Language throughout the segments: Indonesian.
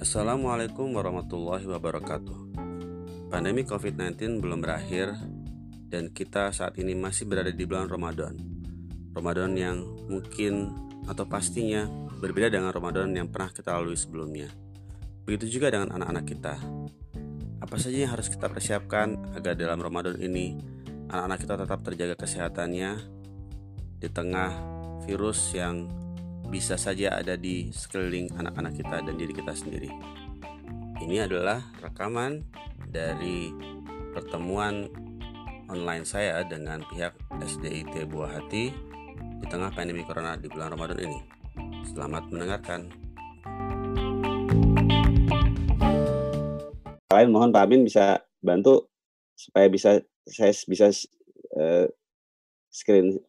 Assalamualaikum warahmatullahi wabarakatuh. Pandemi COVID-19 belum berakhir dan kita saat ini masih berada di bulan Ramadan. Ramadan yang mungkin atau pastinya berbeda dengan Ramadan yang pernah kita lalui sebelumnya. Begitu juga dengan anak-anak kita. Apa saja yang harus kita persiapkan agar dalam Ramadan ini anak-anak kita tetap terjaga kesehatannya di tengah virus yang bisa saja ada di sekeliling anak-anak kita dan diri kita sendiri. Ini adalah rekaman dari pertemuan online saya dengan pihak SDIT Buah Hati di tengah pandemi corona di bulan Ramadan ini. Selamat mendengarkan. Kalian mohon Pak Amin bisa bantu supaya bisa saya bisa uh, screen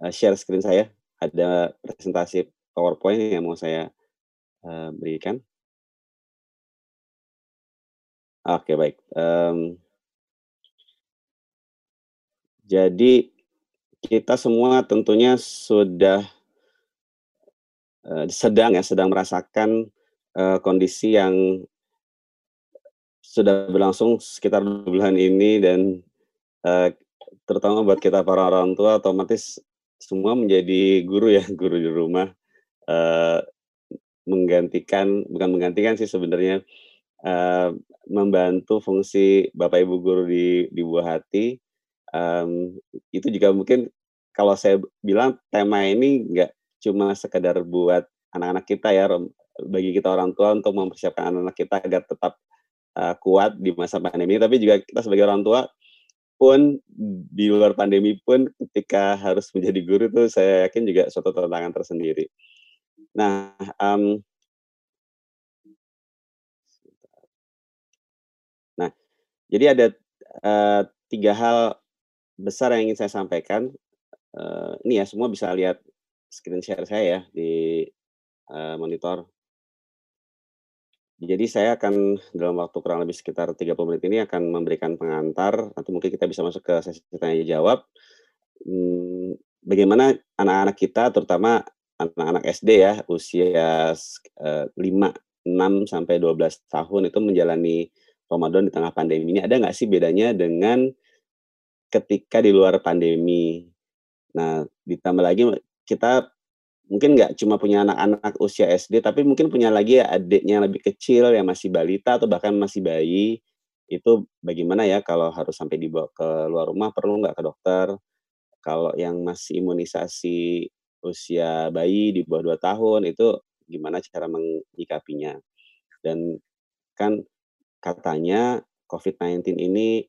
uh, share screen saya ada presentasi PowerPoint yang mau saya uh, berikan. Oke baik. Um, jadi kita semua tentunya sudah uh, sedang ya sedang merasakan uh, kondisi yang sudah berlangsung sekitar bulan ini dan uh, terutama buat kita para orang tua otomatis semua menjadi guru ya, guru di rumah, uh, menggantikan bukan menggantikan sih sebenarnya, uh, membantu fungsi Bapak Ibu guru di di buah hati, um, itu juga mungkin kalau saya bilang tema ini nggak cuma sekedar buat anak-anak kita ya, bagi kita orang tua untuk mempersiapkan anak-anak kita agar tetap, uh, kuat di masa pandemi, tapi juga kita sebagai orang tua pun di luar pandemi pun ketika harus menjadi guru itu saya yakin juga suatu tantangan tersendiri. Nah, um, nah, jadi ada uh, tiga hal besar yang ingin saya sampaikan. Uh, ini ya semua bisa lihat screen share saya ya di uh, monitor. Jadi saya akan dalam waktu kurang lebih sekitar 30 menit ini akan memberikan pengantar, nanti mungkin kita bisa masuk ke sesi tanya jawab. Hmm, bagaimana anak-anak kita terutama anak-anak SD ya, usia uh, 5, 6 sampai 12 tahun itu menjalani Ramadan di tengah pandemi ini, ada nggak sih bedanya dengan ketika di luar pandemi? Nah, ditambah lagi kita mungkin nggak cuma punya anak-anak usia SD, tapi mungkin punya lagi ya adiknya yang lebih kecil yang masih balita atau bahkan masih bayi. Itu bagaimana ya kalau harus sampai dibawa ke luar rumah perlu nggak ke dokter? Kalau yang masih imunisasi usia bayi di bawah 2 tahun itu gimana cara menyikapinya? Dan kan katanya COVID-19 ini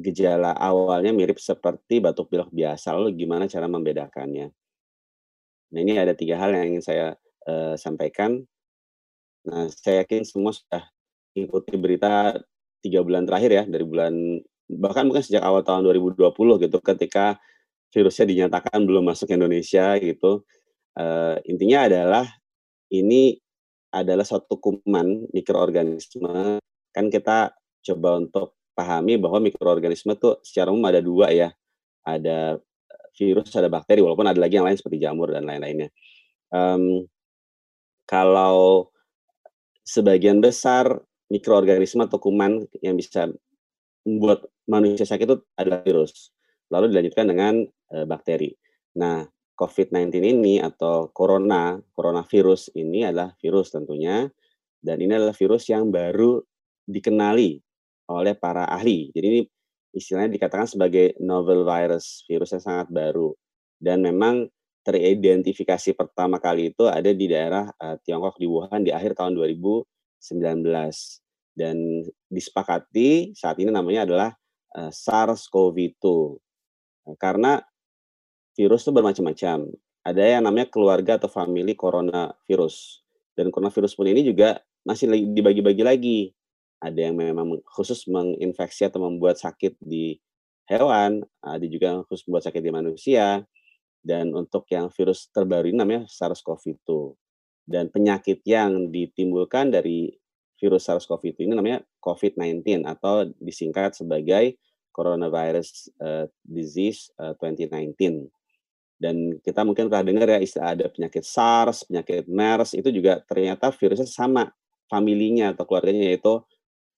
gejala awalnya mirip seperti batuk pilek biasa, lalu gimana cara membedakannya? Nah, ini ada tiga hal yang ingin saya uh, sampaikan. Nah, saya yakin semua sudah ikuti berita tiga bulan terakhir ya, dari bulan bahkan mungkin sejak awal tahun 2020 gitu, ketika virusnya dinyatakan belum masuk ke Indonesia gitu. Uh, intinya adalah ini adalah suatu kuman mikroorganisme. Kan kita coba untuk pahami bahwa mikroorganisme tuh secara umum ada dua ya. Ada virus, ada bakteri, walaupun ada lagi yang lain seperti jamur dan lain-lainnya. Um, kalau sebagian besar mikroorganisme atau kuman yang bisa membuat manusia sakit itu adalah virus. Lalu dilanjutkan dengan e, bakteri. Nah, COVID-19 ini atau corona, coronavirus ini adalah virus tentunya dan ini adalah virus yang baru dikenali oleh para ahli. Jadi ini istilahnya dikatakan sebagai novel virus, virus yang sangat baru. Dan memang teridentifikasi pertama kali itu ada di daerah uh, Tiongkok di Wuhan di akhir tahun 2019. Dan disepakati saat ini namanya adalah uh, SARS-CoV-2. Nah, karena virus itu bermacam-macam. Ada yang namanya keluarga atau family coronavirus. Dan coronavirus pun ini juga masih dibagi-bagi lagi ada yang memang khusus menginfeksi atau membuat sakit di hewan, ada juga yang khusus membuat sakit di manusia. Dan untuk yang virus terbaru ini namanya SARS-CoV-2. Dan penyakit yang ditimbulkan dari virus SARS-CoV-2 ini namanya COVID-19 atau disingkat sebagai Coronavirus uh, Disease uh, 2019. Dan kita mungkin pernah dengar ya ada penyakit SARS, penyakit MERS, itu juga ternyata virusnya sama familinya atau keluarganya yaitu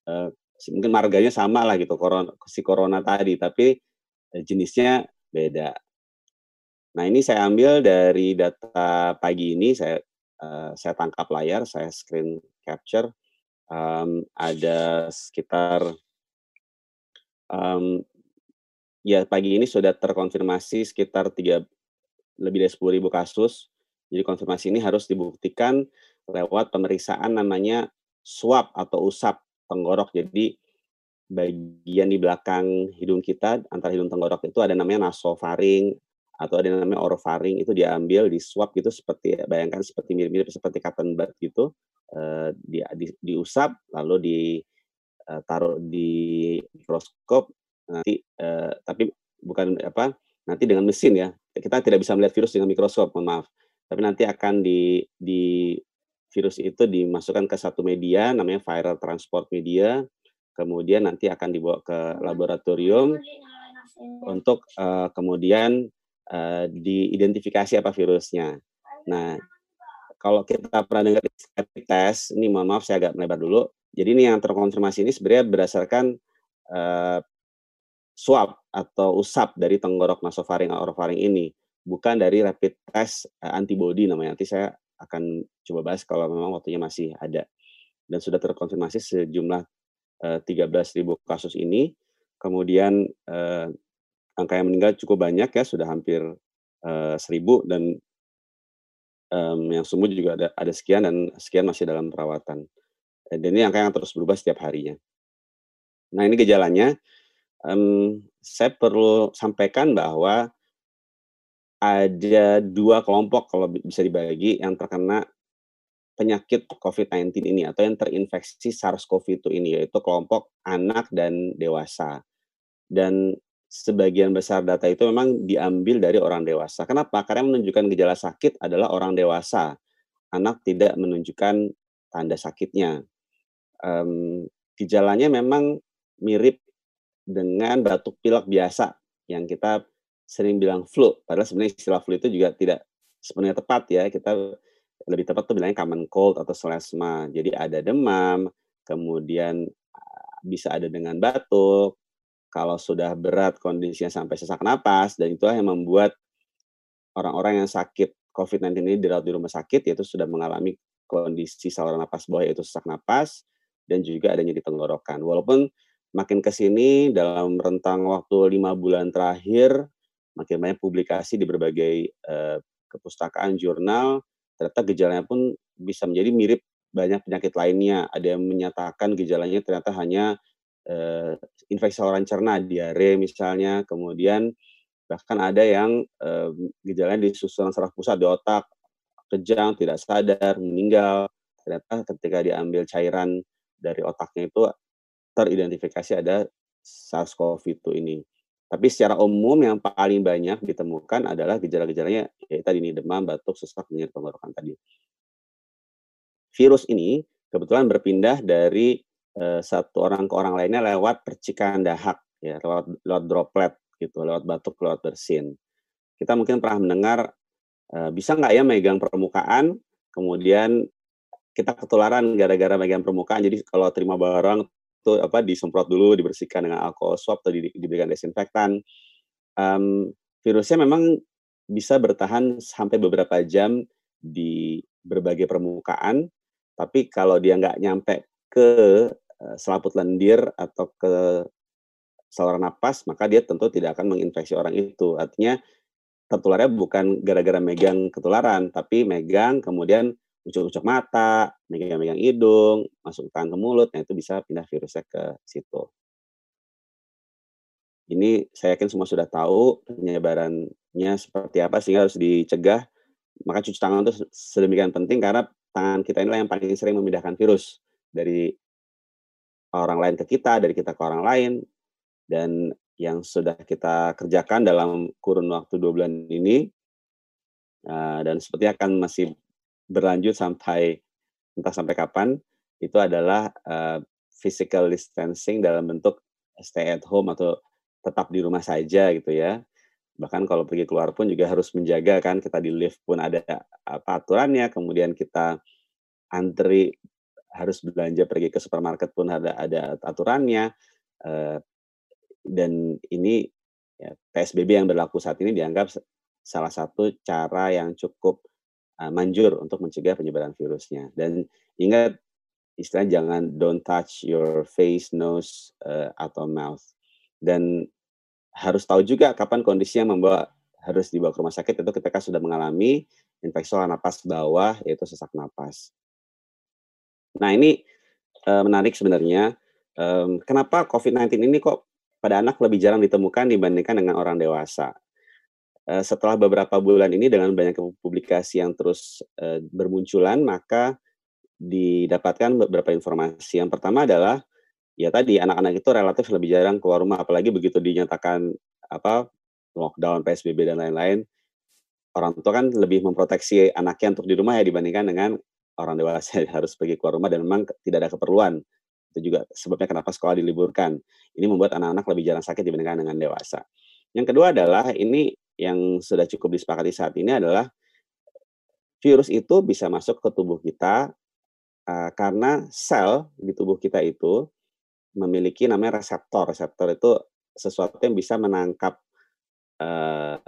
uh, mungkin marganya sama lah gitu corona, si corona tadi, tapi uh, jenisnya beda. Nah ini saya ambil dari data pagi ini, saya uh, saya tangkap layar, saya screen capture, um, ada sekitar um, ya pagi ini sudah terkonfirmasi sekitar tiga lebih dari 10.000 kasus. Jadi konfirmasi ini harus dibuktikan lewat pemeriksaan namanya swab atau usap tenggorok. Jadi bagian di belakang hidung kita antara hidung tenggorok itu ada namanya nasofaring atau ada namanya orofaring itu diambil di swab gitu seperti bayangkan seperti mirip-mirip seperti cotton bud gitu uh, di, di diusap lalu di uh, taruh di mikroskop nanti uh, tapi bukan apa nanti dengan mesin ya kita tidak bisa melihat virus dengan mikroskop, mohon maaf. Tapi nanti akan di di virus itu dimasukkan ke satu media namanya viral transport media, kemudian nanti akan dibawa ke laboratorium untuk uh, kemudian uh, diidentifikasi apa virusnya. Nah, kalau kita pernah dengar tes, ini mohon maaf saya agak melebar dulu. Jadi ini yang terkonfirmasi ini sebenarnya berdasarkan uh, swab atau usap dari tenggorok nasofaring atau orofaring ini, bukan dari rapid test uh, antibody namanya. Nanti saya akan coba bahas kalau memang waktunya masih ada. Dan sudah terkonfirmasi sejumlah uh, 13.000 kasus ini. Kemudian uh, angka yang meninggal cukup banyak ya, sudah hampir uh, 1.000 dan um, yang sembuh juga ada, ada sekian dan sekian masih dalam perawatan. Dan ini angka yang terus berubah setiap harinya. Nah ini gejalanya, um, saya perlu sampaikan bahwa ada dua kelompok kalau bisa dibagi yang terkena penyakit COVID-19 ini atau yang terinfeksi SARS-CoV-2 ini yaitu kelompok anak dan dewasa. Dan sebagian besar data itu memang diambil dari orang dewasa. Kenapa? Karena menunjukkan gejala sakit adalah orang dewasa. Anak tidak menunjukkan tanda sakitnya. Um, gejalanya memang mirip dengan batuk pilek biasa yang kita sering bilang flu. Padahal sebenarnya istilah flu itu juga tidak sebenarnya tepat ya. Kita lebih tepat tuh bilangnya common cold atau selesma. Jadi ada demam, kemudian bisa ada dengan batuk. Kalau sudah berat kondisinya sampai sesak napas dan itulah yang membuat orang-orang yang sakit COVID-19 ini dirawat di rumah sakit yaitu sudah mengalami kondisi saluran napas bawah yaitu sesak napas dan juga adanya di tenggorokan. Walaupun makin ke sini dalam rentang waktu lima bulan terakhir makin banyak publikasi di berbagai uh, kepustakaan jurnal ternyata gejalanya pun bisa menjadi mirip banyak penyakit lainnya. Ada yang menyatakan gejalanya ternyata hanya uh, infeksi saluran cerna diare misalnya. Kemudian bahkan ada yang uh, gejalanya di susunan saraf pusat di otak kejang tidak sadar meninggal. Ternyata ketika diambil cairan dari otaknya itu teridentifikasi ada SARS-CoV-2 ini. Tapi secara umum yang paling banyak ditemukan adalah gejala-gejalanya yaitu tadi ini demam, batuk, sesak, nyeri tenggorokan tadi. Virus ini kebetulan berpindah dari uh, satu orang ke orang lainnya lewat percikan dahak ya, lewat lewat droplet gitu, lewat batuk, lewat bersin. Kita mungkin pernah mendengar uh, bisa nggak ya megang permukaan, kemudian kita ketularan gara-gara megang permukaan. Jadi kalau terima barang itu apa disemprot dulu, dibersihkan dengan alkohol swab atau di, diberikan desinfektan. Um, virusnya memang bisa bertahan sampai beberapa jam di berbagai permukaan, tapi kalau dia nggak nyampe ke uh, selaput lendir atau ke saluran napas, maka dia tentu tidak akan menginfeksi orang itu. Artinya tertularnya bukan gara-gara megang ketularan, tapi megang kemudian ucuk-ucuk mata, megang-megang hidung, masuk tangan ke mulut, nah itu bisa pindah virusnya ke situ. Ini saya yakin semua sudah tahu penyebarannya seperti apa sehingga harus dicegah. Maka cuci tangan itu sedemikian penting karena tangan kita inilah yang paling sering memindahkan virus dari orang lain ke kita, dari kita ke orang lain. Dan yang sudah kita kerjakan dalam kurun waktu dua bulan ini, uh, dan seperti akan masih berlanjut sampai entah sampai kapan itu adalah uh, physical distancing dalam bentuk stay at home atau tetap di rumah saja gitu ya. Bahkan kalau pergi keluar pun juga harus menjaga kan, kita di lift pun ada apa aturannya, kemudian kita antri harus belanja pergi ke supermarket pun ada ada aturannya, eee, dan ini ya PSBB yang berlaku saat ini dianggap salah satu cara yang cukup, eee, manjur untuk mencegah penyebaran virusnya. Dan ingat istilah jangan don't touch your face, nose, eee, atau mouth. Dan harus tahu juga kapan kondisi yang membawa harus dibawa ke rumah sakit itu ketika sudah mengalami infeksi saluran napas bawah, yaitu sesak napas. Nah ini, eee, menarik sebenarnya, mmm, kenapa COVID-19 ini kok pada anak lebih jarang ditemukan dibandingkan dengan orang dewasa. Eee, setelah beberapa bulan ini dengan banyak publikasi yang terus, eee, bermunculan, maka didapatkan beberapa informasi. Yang pertama adalah, ya tadi, anak-anak itu relatif lebih jarang keluar rumah, apalagi begitu dinyatakan, apa, lockdown, PSBB, dan lain-lain, orang tua kan lebih memproteksi anaknya untuk di rumah ya dibandingkan dengan orang dewasa harus pergi keluar rumah dan memang tidak ada keperluan. Itu juga sebabnya kenapa sekolah diliburkan. Ini membuat anak-anak lebih jarang sakit dibandingkan dengan dewasa. Yang kedua adalah ini yang sudah cukup disepakati saat ini adalah virus itu bisa masuk ke tubuh kita, eee, karena sel di tubuh kita itu memiliki namanya reseptor. Reseptor itu sesuatu yang bisa menangkap, eee,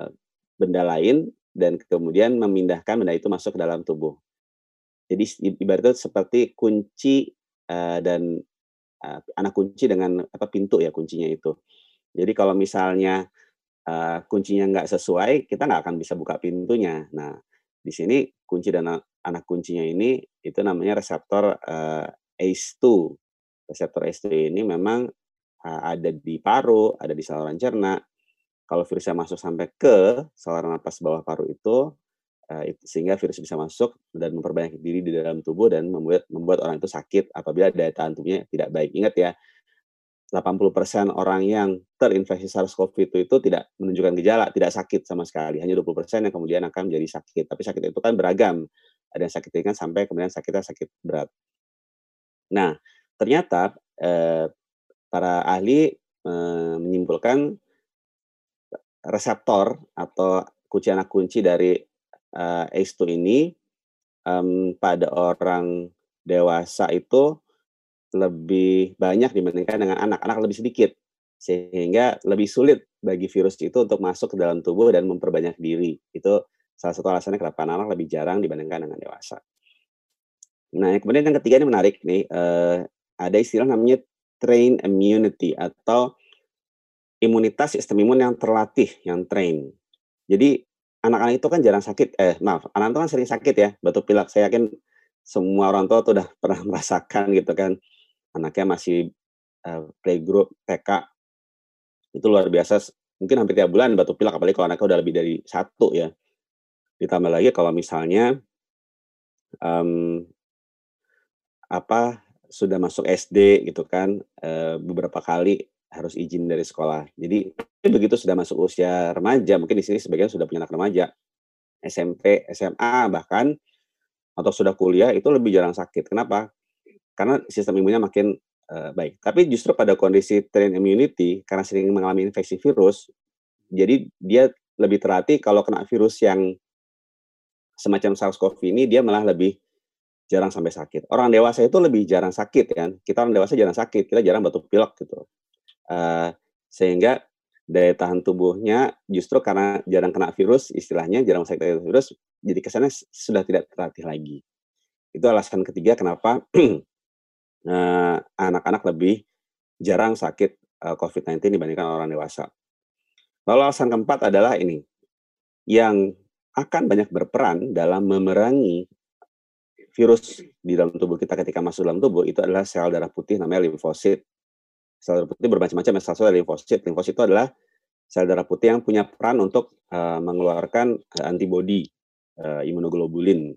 benda lain dan kemudian memindahkan benda itu masuk ke dalam tubuh. Jadi ibaratnya seperti kunci, eee, dan, eee, anak kunci dengan apa, pintu ya kuncinya itu. Jadi kalau misalnya, eee, kuncinya nggak sesuai, kita nggak akan bisa buka pintunya. Nah, di sini kunci dan anak kuncinya ini, itu namanya reseptor, eee, ACE2. Reseptor ACE2 ini memang, eee, ada di paru, ada di saluran cerna. Kalau virusnya masuk sampai ke saluran napas bawah paru itu, eee, it sehingga virus bisa masuk dan memperbanyak diri di dalam tubuh dan membuat membuat orang itu sakit apabila daya tahan tubuhnya tidak baik. Ingat ya, 80% orang yang terinfeksi SARS-CoV-2 itu tidak menunjukkan gejala, tidak sakit sama sekali. Hanya 20% yang kemudian akan menjadi sakit. Tapi sakit itu kan beragam. Ada yang sakit ringan sampai kemudian sakitnya sakit berat. Nah, ternyata, eee, para ahli, eee, menyimpulkan reseptor atau kunci anak kunci dari, eee, ACE2 ini, mmm, pada orang dewasa itu lebih banyak dibandingkan dengan anak. Anak lebih sedikit, sehingga lebih sulit bagi virus itu untuk masuk ke dalam tubuh dan memperbanyak diri. Itu salah satu alasannya kenapa anak-anak lebih jarang dibandingkan dengan dewasa. Nah, yang kemudian yang ketiga ini menarik nih, eee, ada istilah namanya trained immunity atau imunitas sistem imun yang terlatih, yang train. Jadi anak-anak itu kan jarang sakit eh, maaf, anak itu kan sering sakit ya, batuk pilek. Saya yakin semua orang tua tuh udah pernah merasakan gitu kan, anaknya masih, eee, playgroup, TK. Itu luar biasa mungkin hampir tiap bulan batuk pilek, apalagi kalau anaknya udah lebih dari 1 ya. Ditambah lagi kalau misalnya, mmm, apa, sudah masuk SD gitu kan, eee, beberapa kali harus izin dari sekolah. Jadi begitu sudah masuk usia remaja, mungkin di sini sebagian sudah punya anak remaja, SMP, SMA bahkan, atau sudah kuliah itu lebih jarang sakit. Kenapa? Karena sistem imunnya makin, eee, baik. Tapi justru pada kondisi trained immunity, karena sering mengalami infeksi virus, jadi dia lebih terlatih kalau kena virus yang semacam SARS-CoV ini dia malah lebih jarang sampai sakit. Orang dewasa itu lebih jarang sakit kan, kita orang dewasa jarang sakit, kita jarang batuk pilek gitu. Eee, sehingga daya tahan tubuhnya justru karena jarang kena virus, istilahnya jarang sakit virus, jadi kesannya sudah tidak terlatih lagi. Itu alasan ketiga kenapa, anak-anak lebih jarang sakit, eee, COVID-19 dibandingkan orang dewasa. Lalu alasan keempat adalah ini, yang akan banyak berperan dalam memerangi virus di dalam tubuh kita ketika masuk dalam tubuh, itu adalah sel darah putih namanya limfosit. Sel darah putih bermacam-macam salah satunya limfosit. Limfosit itu adalah sel darah putih yang punya peran untuk, eee, mengeluarkan, antibodi, eee, imunoglobulin,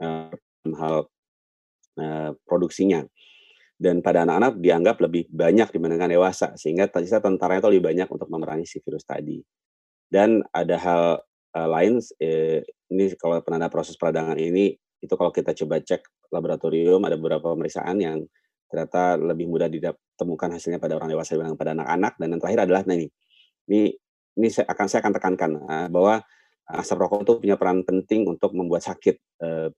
dalam hal, eee, produksinya. Dan pada anak-anak dianggap lebih banyak dibandingkan dewasa, sehingga sisa tentaranya itu lebih banyak untuk memerangi si virus tadi. Dan ada hal, eee, lain, eee, ini kalau penanda proses peradangan ini, itu kalau kita coba cek laboratorium, ada beberapa pemeriksaan yang ternyata lebih mudah didap temukan hasilnya pada orang dewasa dibanding pada anak-anak. Dan yang terakhir adalah nah ini, ini ini saya akan saya akan tekankan uh, bahwa asap rokok itu punya peran penting untuk membuat sakit uh,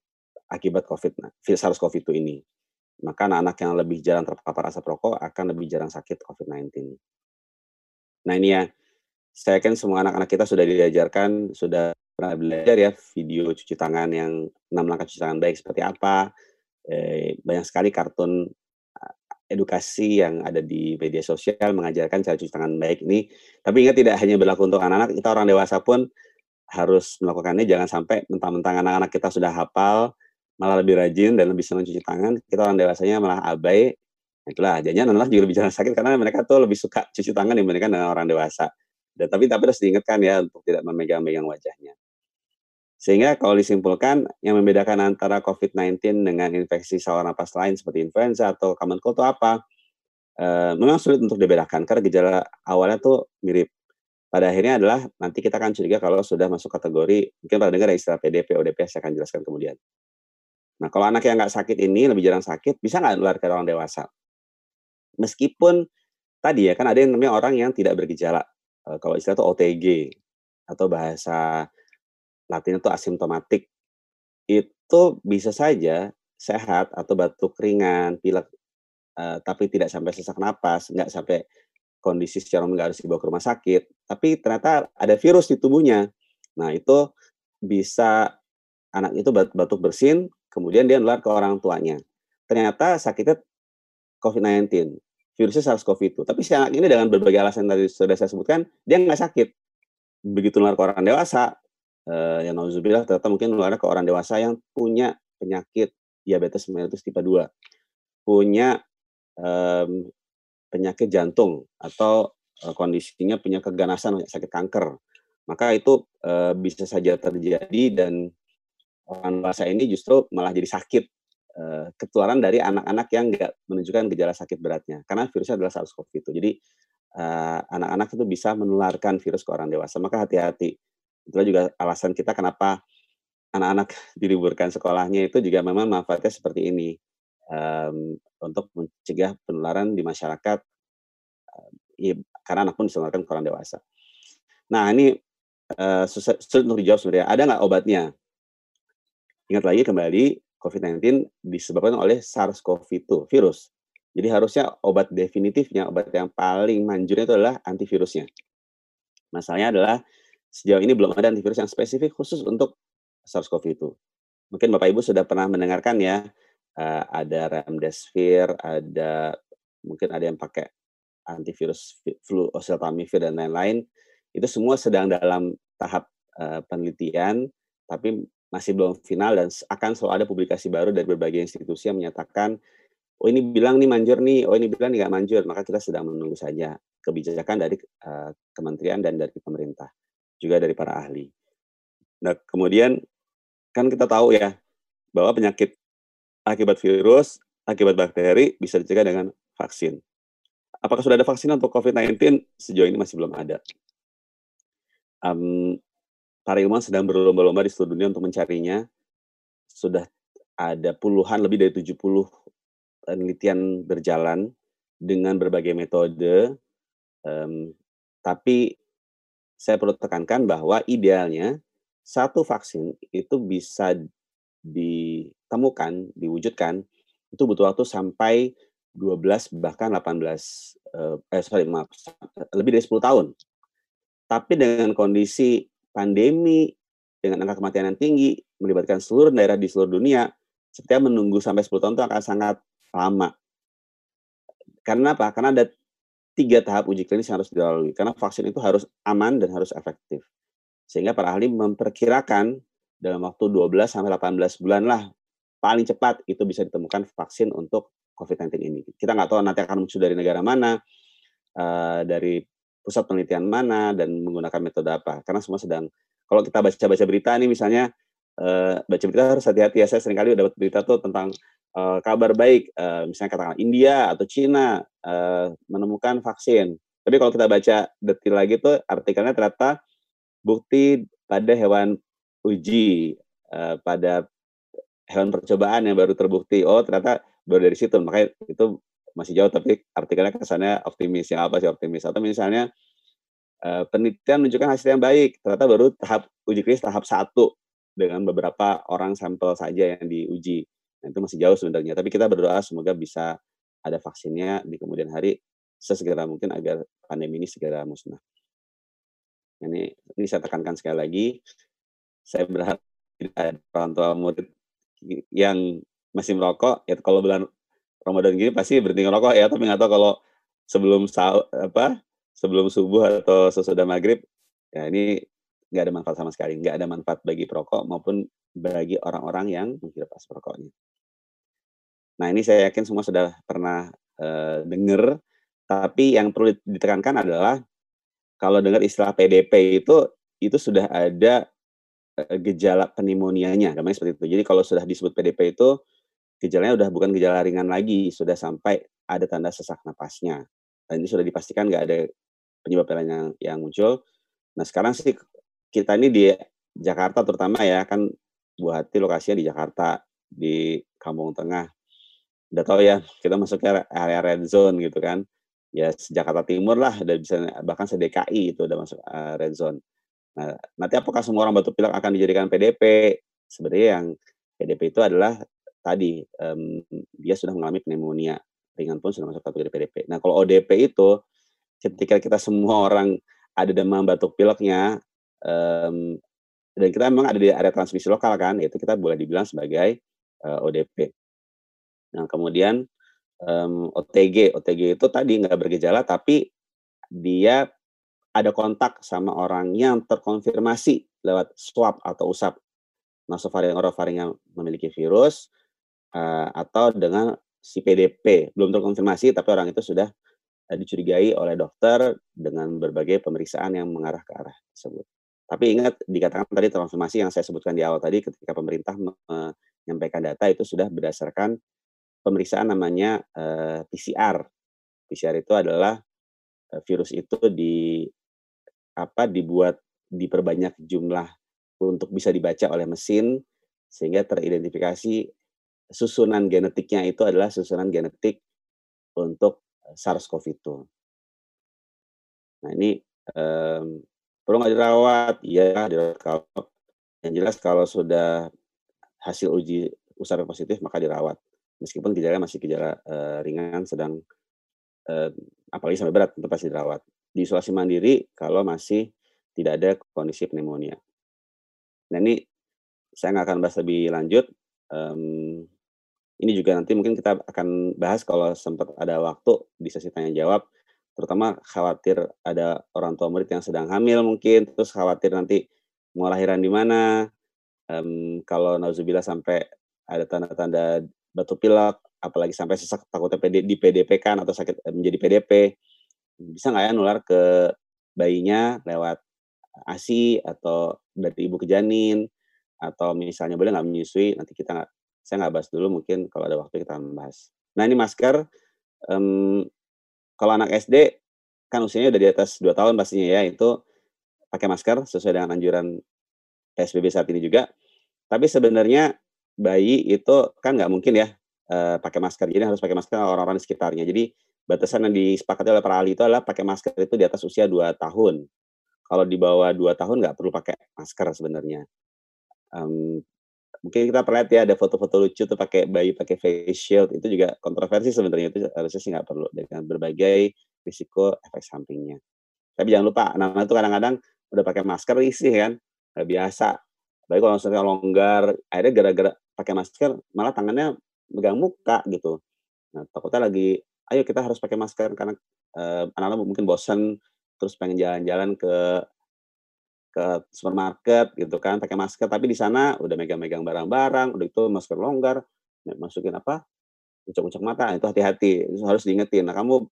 akibat COVID, SARS-CoV-2 ini. Maka anak-anak yang lebih jarang terpapar asap rokok akan lebih jarang sakit COVID-19. Nah ini ya, saya yakin semua anak-anak kita sudah diajarkan, sudah pernah belajar ya video cuci tangan yang enam langkah cuci tangan baik seperti apa. Eh, banyak sekali kartun edukasi yang ada di media sosial mengajarkan cara cuci tangan baik ini. Tapi ingat tidak hanya berlaku untuk anak-anak, kita orang dewasa pun harus melakukannya. Jangan sampai mentang-mentang anak-anak kita sudah hafal, malah lebih rajin dan lebih senang cuci tangan. Kita orang dewasanya malah abai. Itulah, jadinya anak-anak juga lebih jarang sakit karena mereka tuh lebih suka cuci tangan dibandingkan dengan orang dewasa. Dan tapi tapi harus diingatkan ya untuk tidak memegang-megang wajahnya. Sehingga kalau disimpulkan yang membedakan antara COVID-19 dengan infeksi saluran napas lain seperti influenza atau common cold itu apa? E, memang sulit untuk dibedakan karena gejala awalnya tuh mirip. Pada akhirnya adalah nanti kita akan curiga kalau sudah masuk kategori mungkin pada dengar istilah PDP, ODP saya akan jelaskan kemudian. Nah kalau anak yang nggak sakit ini lebih jarang sakit bisa nggak nular ke orang dewasa? Meskipun tadi ya kan ada yang namanya orang yang tidak bergejala uh, kalau istilah itu OTG atau bahasa Latin itu asimptomatik, itu bisa saja sehat atau batuk ringan, pilek, uh, tapi tidak sampai sesak napas, nggak sampai kondisi secara nggak harus dibawa ke rumah sakit, tapi ternyata ada virus di tubuhnya. Nah itu bisa anak itu batuk bersin, kemudian dia nular ke orang tuanya. Ternyata sakitnya COVID-19 virusnya SARS-CoV-2. Tapi si anak ini dengan berbagai alasan tadi sudah saya sebutkan, dia nggak sakit. Begitu nular ke orang dewasa, eh, yang nauzubillah ternyata mungkin nular ke orang dewasa yang punya penyakit diabetes mellitus tipe 2, punya um, penyakit jantung atau uh, kondisinya punya keganasan sakit kanker. Maka itu uh, bisa saja terjadi dan orang dewasa ini justru malah jadi sakit uh, ketularan dari anak-anak yang nggak menunjukkan gejala sakit beratnya karena virusnya adalah SARS-CoV-2. Jadi uh, anak-anak itu bisa menularkan virus ke orang dewasa. Maka hati-hati. Itulah juga alasan kita kenapa anak-anak diliburkan sekolahnya itu juga memang manfaatnya seperti ini untuk mencegah penularan di masyarakat. Uh, ya, karena anak pun bisa menularkan ke orang dewasa. Nah ini uh, susah, sulit untuk dijawab sebenarnya. Ada nggak obatnya? Ingat lagi kembali COVID-19 disebabkan oleh SARS-CoV-2 virus. Jadi harusnya obat definitifnya, obat yang paling manjurnya itu adalah antivirusnya. Masalahnya adalah sejauh ini belum ada antivirus yang spesifik khusus untuk SARS-CoV-2. Mungkin Bapak Ibu sudah pernah mendengarkan ya, uh, ada remdesivir, ada mungkin ada yang pakai antivirus flu, oseltamivir dan lain-lain. Itu semua sedang dalam tahap uh, penelitian, tapi masih belum final dan akan selalu ada publikasi baru dari berbagai institusi yang menyatakan oh ini bilang nih manjur nih, oh ini bilang nggak manjur, maka kita sedang menunggu saja kebijakan dari uh, kementerian dan dari pemerintah, juga dari para ahli. Nah kemudian kan kita tahu ya bahwa penyakit akibat virus, akibat bakteri bisa dicegah dengan vaksin. Apakah sudah ada vaksin untuk COVID-19? Sejauh ini masih belum ada. Um, para ilmuwan sedang berlomba-lomba di seluruh dunia untuk mencarinya. Sudah ada puluhan, lebih dari 70 penelitian berjalan dengan berbagai metode. Um, tapi saya perlu tekankan bahwa idealnya satu vaksin itu bisa ditemukan, diwujudkan, itu butuh waktu sampai 12 bahkan 18 eh, eh sorry maaf lebih dari 10 tahun. Tapi dengan kondisi pandemi dengan angka kematian yang tinggi melibatkan seluruh daerah di seluruh dunia, setiap menunggu sampai 10 tahun itu akan sangat lama. Karena apa? Karena ada tiga tahap uji klinis yang harus dilalui. Karena vaksin itu harus aman dan harus efektif. Sehingga para ahli memperkirakan dalam waktu 12 sampai 18 bulan lah paling cepat itu bisa ditemukan vaksin untuk COVID-19 ini. Kita nggak tahu nanti akan muncul dari negara mana, uh, dari pusat penelitian mana dan menggunakan metode apa. Karena semua sedang kalau kita baca-baca berita nih misalnya uh, baca berita harus hati-hati ya. Saya sering kali dapat berita tuh tentang uh, kabar baik, uh, misalnya katakan India atau Cina uh, menemukan vaksin. Tapi kalau kita baca detail lagi tuh artikelnya ternyata bukti pada hewan uji uh, pada hewan percobaan yang baru terbukti. Oh ternyata baru dari situ. Makanya itu masih jauh tapi artikelnya kesannya optimis yang apa sih optimis atau misalnya uh, penelitian menunjukkan hasil yang baik. Ternyata baru tahap uji klinis tahap satu dengan beberapa orang sampel saja yang diuji. Nah, itu masih jauh sebenarnya. Tapi kita berdoa semoga bisa ada vaksinnya di kemudian hari sesegera mungkin agar pandemi ini segera musnah. Ini, ini saya tekankan sekali lagi. Saya berharap ada orang tua murid yang masih merokok, ya kalau bulan Ramadan gini pasti berhenti ngerokok ya, tapi nggak tahu kalau sebelum apa sebelum subuh atau sesudah maghrib, ya ini nggak ada manfaat sama sekali, nggak ada manfaat bagi perokok maupun bagi orang-orang yang menghirup asap rokoknya. Nah ini saya yakin semua sudah pernah uh, dengar, tapi yang perlu ditekankan adalah kalau dengar istilah PDP itu itu sudah ada uh, gejala pneumonia-nya, namanya seperti itu. Jadi kalau sudah disebut PDP itu gejalanya udah bukan gejala ringan lagi, sudah sampai ada tanda sesak napasnya. Dan ini sudah dipastikan nggak ada penyebab lain yang, yang muncul. Nah sekarang sih kita ini di Jakarta terutama ya kan Bu Hati lokasinya di Jakarta di Kampung Tengah udah tahu ya kita masuk ke area red zone gitu kan ya Jakarta Timur lah udah bisa bahkan se DKI itu udah masuk uh, red zone nah nanti apakah semua orang batuk pilek akan dijadikan PDP sebenarnya yang PDP itu adalah tadi um, dia sudah mengalami pneumonia ringan pun sudah masuk kategori PDP nah kalau ODP itu ketika kita semua orang ada demam batuk pileknya um, dan kita memang ada di area transmisi lokal kan itu kita boleh dibilang sebagai uh, eh, ODP Nah, kemudian um, OTG, OTG itu tadi nggak bergejala tapi dia ada kontak sama orang yang terkonfirmasi lewat swab atau usap. Nasofaring orofaring yang memiliki virus uh, atau dengan si PDP belum terkonfirmasi tapi orang itu sudah uh, dicurigai oleh dokter dengan berbagai pemeriksaan yang mengarah ke arah tersebut. Tapi ingat dikatakan tadi terkonfirmasi yang saya sebutkan di awal tadi ketika pemerintah menyampaikan data itu sudah berdasarkan pemeriksaan namanya uh, eh, PCR. PCR itu adalah uh, virus itu di apa dibuat diperbanyak jumlah untuk bisa dibaca oleh mesin sehingga teridentifikasi susunan genetiknya itu adalah susunan genetik untuk eh, SARS-CoV-2. Nah ini um, perlu nggak dirawat? Iya dirawat kalau yang jelas kalau sudah hasil uji usap positif maka dirawat meskipun gejala masih gejala uh, ringan sedang uh, apalagi sampai berat tentu pasti dirawat. Di isolasi mandiri kalau masih tidak ada kondisi pneumonia. Nah ini saya nggak akan bahas lebih lanjut. Um, ini juga nanti mungkin kita akan bahas kalau sempat ada waktu di sesi tanya jawab. Terutama khawatir ada orang tua murid yang sedang hamil mungkin, terus khawatir nanti mau lahiran di mana. Um, kalau nauzubillah sampai ada tanda-tanda batuk pilek, apalagi sampai sesak takutnya PD, di PDP kan atau sakit eh, menjadi PDP, bisa nggak ya nular ke bayinya lewat ASI atau dari ibu ke janin atau misalnya boleh nggak menyusui nanti kita saya nggak bahas dulu mungkin kalau ada waktu kita membahas. Nah ini masker um, kalau anak SD kan usianya udah di atas 2 tahun pastinya ya itu pakai masker sesuai dengan anjuran PSBB saat ini juga. Tapi sebenarnya bayi itu kan nggak mungkin ya uh, pakai masker. Jadi harus pakai masker orang-orang di sekitarnya. Jadi batasan yang disepakati oleh para ahli itu adalah pakai masker itu di atas usia 2 tahun. Kalau di bawah 2 tahun nggak perlu pakai masker sebenarnya. Um, mungkin kita pernah ya ada foto-foto lucu tuh pakai bayi pakai face shield itu juga kontroversi sebenarnya itu harusnya sih nggak perlu dengan berbagai risiko efek sampingnya. Tapi jangan lupa anak-anak itu kadang-kadang udah pakai masker risih kan, nggak biasa. Baik kalau misalnya longgar, akhirnya gara-gara pakai masker malah tangannya megang muka gitu. Nah, takutnya lagi ayo kita harus pakai masker karena anak-anak mungkin bosan terus pengen jalan-jalan ke ke supermarket gitu kan pakai masker. Tapi di sana udah megang-megang barang-barang udah itu masker longgar masukin apa ucap-ucap mata itu hati-hati itu harus diingetin. Nah kamu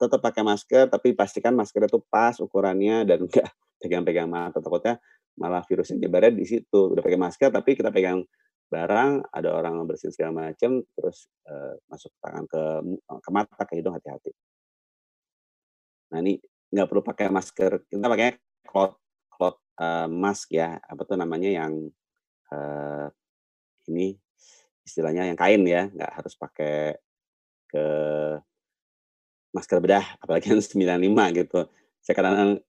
tetap pakai masker tapi pastikan masker itu pas ukurannya dan enggak pegang-pegang mata. Takutnya malah virusnya nyebarnya di situ. Udah pakai masker tapi kita pegang barang, ada orang bersihin segala macam, terus uh, masuk tangan ke ke mata, ke hidung, hati-hati. Nah ini nggak perlu pakai masker, kita pakai cloth uh, mask ya, apa tuh namanya yang uh, ini istilahnya yang kain ya, nggak harus pakai ke masker bedah, apalagi yang 95 gitu. Saya kadang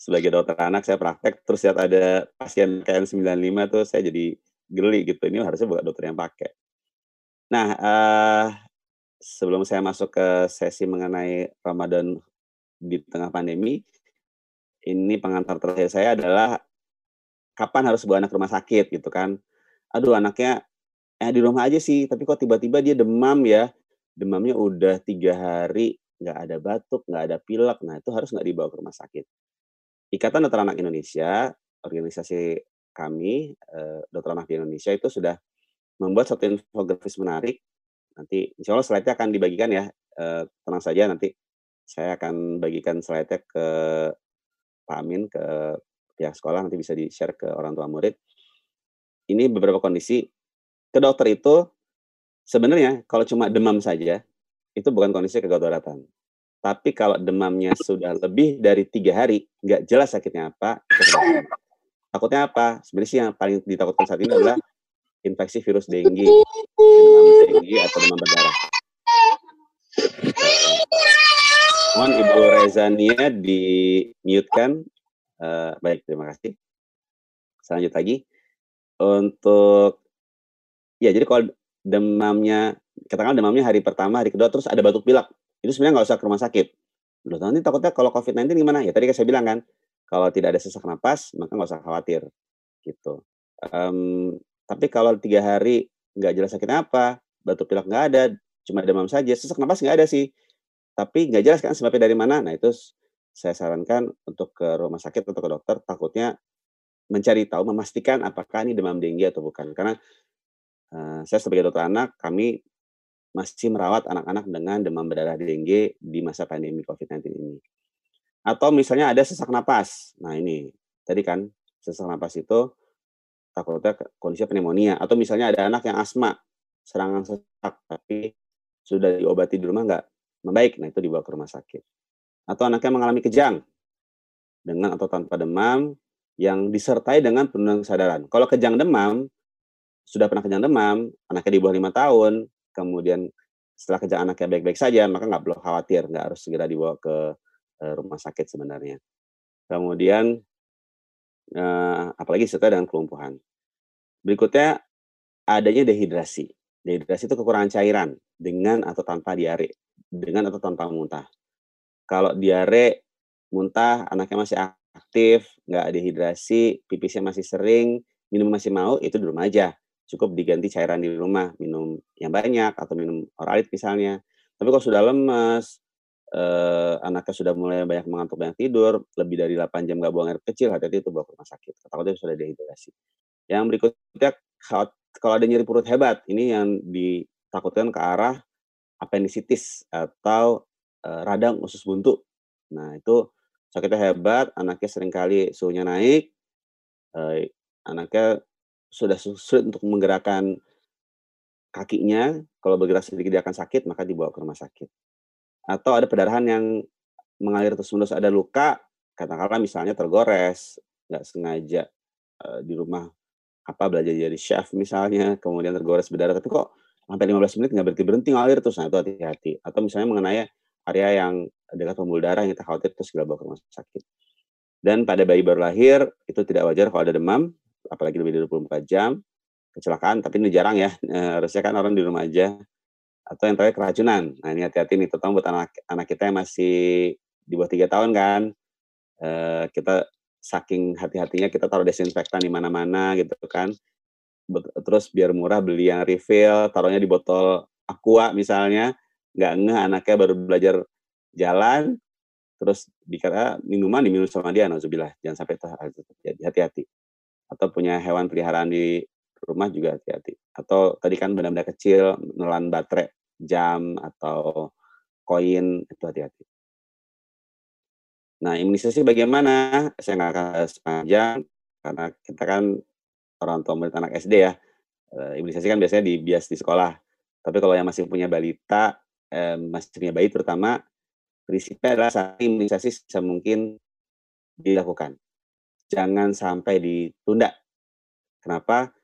sebagai dokter anak saya praktek terus lihat ada pasien KN95 tuh saya jadi geli gitu, ini harusnya bukan dokter yang pakai. Nah, uh, sebelum saya masuk ke sesi mengenai Ramadan di tengah pandemi, ini pengantar terakhir saya adalah kapan harus bawa anak ke rumah sakit gitu kan. Aduh anaknya eh di rumah aja sih, tapi kok tiba-tiba dia demam ya. Demamnya udah tiga hari, nggak ada batuk, nggak ada pilek. Nah itu harus nggak dibawa ke rumah sakit. Ikatan Dokter Anak Indonesia, organisasi kami, eh, Dokter Anak Indonesia itu sudah membuat satu infografis menarik. Nanti insya Allah slide-nya akan dibagikan ya. Eh, tenang saja nanti saya akan bagikan slide-nya ke Pak Amin, ke pihak sekolah, nanti bisa di-share ke orang tua murid. Ini beberapa kondisi. Ke dokter itu sebenarnya kalau cuma demam saja, itu bukan kondisi kegadaratan. Tapi kalau demamnya sudah lebih dari tiga hari, nggak jelas sakitnya apa, takutnya apa? Sebenarnya sih yang paling ditakutkan saat ini adalah infeksi virus dengue, demam dengue atau demam berdarah. Mohon Ibu Rezania di mute kan. Uh, baik, terima kasih. Selanjut lagi. Untuk ya jadi kalau demamnya katakan demamnya hari pertama, hari kedua terus ada batuk pilek itu sebenarnya nggak usah ke rumah sakit. Loh, nanti takutnya kalau COVID-19 gimana? Ya tadi saya bilang kan, kalau tidak ada sesak napas, maka nggak usah khawatir. Gitu. Um, tapi kalau tiga hari nggak jelas sakitnya apa, batuk pilek nggak ada, cuma demam saja, sesak napas nggak ada sih. Tapi nggak jelas kan sebabnya dari mana. Nah itu saya sarankan untuk ke rumah sakit atau ke dokter, takutnya mencari tahu, memastikan apakah ini demam dengue atau bukan. Karena uh, saya sebagai dokter anak, kami masih merawat anak-anak dengan demam berdarah dengue di masa pandemi COVID-19 ini. Atau misalnya ada sesak napas. Nah ini, tadi kan sesak napas itu takutnya kondisi pneumonia. Atau misalnya ada anak yang asma, serangan sesak, tapi sudah diobati di rumah nggak membaik. Nah itu dibawa ke rumah sakit. Atau anaknya mengalami kejang dengan atau tanpa demam yang disertai dengan penurunan kesadaran. Kalau kejang demam, sudah pernah kejang demam, anaknya di bawah lima tahun, kemudian setelah kejang anaknya baik-baik saja, maka nggak perlu khawatir, nggak harus segera dibawa ke uh, rumah sakit sebenarnya. Kemudian, uh, apalagi setelah dengan kelumpuhan. Berikutnya, adanya dehidrasi. Dehidrasi itu kekurangan cairan dengan atau tanpa diare, dengan atau tanpa muntah. Kalau diare, muntah, anaknya masih aktif, nggak dehidrasi, pipisnya masih sering, minum masih mau, itu di rumah aja cukup diganti cairan di rumah, minum yang banyak atau minum oralit misalnya. Tapi kalau sudah lemas, eh, anaknya sudah mulai banyak mengantuk, banyak tidur, lebih dari 8 jam nggak buang air kecil, hati-hati itu bawa ke rumah sakit. Takutnya sudah dehidrasi. Yang berikutnya, kalau ada nyeri perut hebat, ini yang ditakutkan ke arah appendicitis atau radang usus buntu. Nah, itu sakitnya hebat, anaknya sering kali suhunya naik, eh, anaknya sudah sulit untuk menggerakkan kakinya, kalau bergerak sedikit dia akan sakit, maka dibawa ke rumah sakit. Atau ada perdarahan yang mengalir terus-menerus, ada luka, katakanlah misalnya tergores, nggak sengaja uh, di rumah apa belajar jadi chef misalnya, kemudian tergores berdarah, tapi kok sampai 15 menit nggak berhenti-berhenti ngalir terus, nah itu hati-hati. Atau misalnya mengenai area yang dekat pembuluh darah yang kita khawatir terus kita bawa ke rumah sakit. Dan pada bayi baru lahir, itu tidak wajar kalau ada demam, apalagi lebih dari 24 jam. Kecelakaan tapi ini jarang ya. E, harusnya kan orang di rumah aja. Atau yang terakhir keracunan. Nah ini hati-hati nih terutama buat anak anak kita yang masih di bawah tiga tahun kan. E, kita saking hati-hatinya kita taruh desinfektan di mana-mana gitu kan terus biar murah beli yang refill taruhnya di botol aqua misalnya nggak ngeh anaknya baru belajar jalan terus dikata minuman diminum sama dia nauzubillah jangan sampai terjadi hati-hati atau punya hewan peliharaan di rumah juga hati-hati. Atau tadi kan benda-benda kecil, nelan baterai, jam atau koin itu hati-hati. Nah, imunisasi bagaimana? Saya nggak akan sepanjang karena kita kan orang tua murid anak SD ya. Eh, imunisasi kan biasanya di bias di sekolah. Tapi kalau yang masih punya balita, eh, masih punya bayi terutama, prinsipnya adalah saat imunisasi bisa mungkin dilakukan jangan sampai ditunda. Kenapa?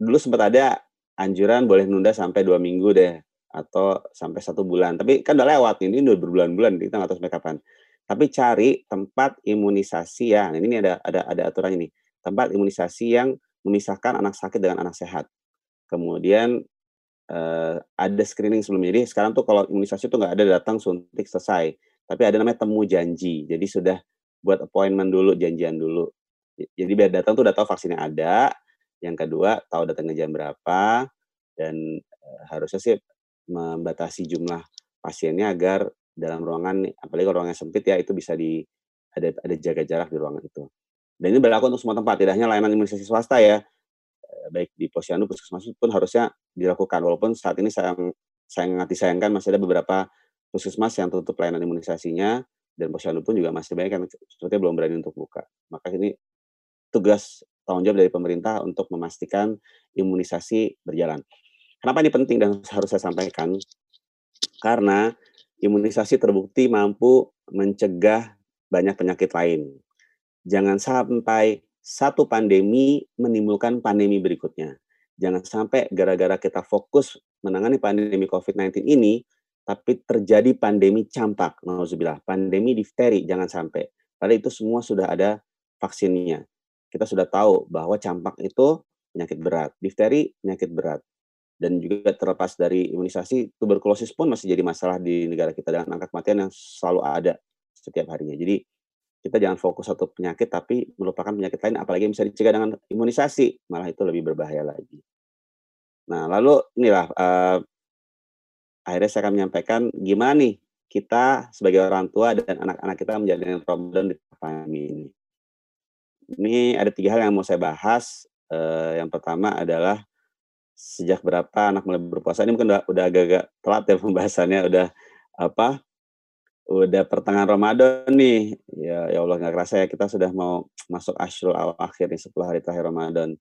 Dulu sempat ada anjuran boleh nunda sampai dua minggu deh atau sampai satu bulan. Tapi kan udah lewat ini udah berbulan-bulan kita nggak tahu sampai kapan. Tapi cari tempat imunisasi ya, ini ada ada ada aturannya nih, tempat imunisasi yang memisahkan anak sakit dengan anak sehat. Kemudian, eee, ada screening sebelumnya. Jadi sekarang tuh kalau imunisasi tuh nggak ada datang suntik selesai, tapi ada namanya temu janji. Jadi sudah buat appointment dulu, janjian dulu. jadi biar datang tuh udah tahu vaksinnya ada, yang kedua tahu datangnya jam berapa, dan, eee, harusnya sih membatasi jumlah pasiennya agar dalam ruangan apalagi kalau ruangannya sempit ya, itu bisa di ada ada jaga jarak di ruangan itu. Dan ini berlaku untuk semua tempat, tidak hanya layanan imunisasi swasta ya, eee, baik di posyandu, puskesmas pun harusnya dilakukan. Walaupun saat ini sayang sayang hati sayangkan masih ada beberapa puskesmas yang tutup layanan imunisasinya, dan posyandu pun juga masih banyak yang sepertinya belum berani untuk buka. Maka ini tugas tanggung jawab dari pemerintah untuk memastikan imunisasi berjalan. Kenapa ini penting dan harus saya sampaikan? Karena imunisasi terbukti mampu mencegah banyak penyakit lain. Jangan sampai satu pandemi menimbulkan pandemi berikutnya. Jangan sampai gara-gara kita fokus menangani pandemi COVID-19 ini, tapi terjadi pandemi campak, nauzubillah, pandemi difteri, jangan sampai. Padahal itu semua sudah ada vaksinnya. Kita sudah tahu bahwa campak itu penyakit berat, difteri penyakit berat dan juga terlepas dari imunisasi, tuberkulosis pun masih jadi masalah di negara kita dengan angka kematian yang selalu ada setiap harinya. Jadi kita jangan fokus satu penyakit tapi melupakan penyakit lain apalagi bisa dicegah dengan imunisasi, malah itu lebih berbahaya lagi. Nah, lalu inilah uh, akhirnya saya akan menyampaikan gimana nih kita sebagai orang tua dan anak-anak kita menjalani Ramadan di pandemi ini. Ini ada tiga hal yang mau saya bahas. Uh, yang pertama adalah sejak berapa anak mulai berpuasa ini mungkin udah udah agak-agak telat ya pembahasannya udah apa udah pertengahan Ramadan nih. Ya ya Allah nggak kerasa ya kita sudah mau masuk Ashrul awal akhir nih 10 hari terakhir Ramadan.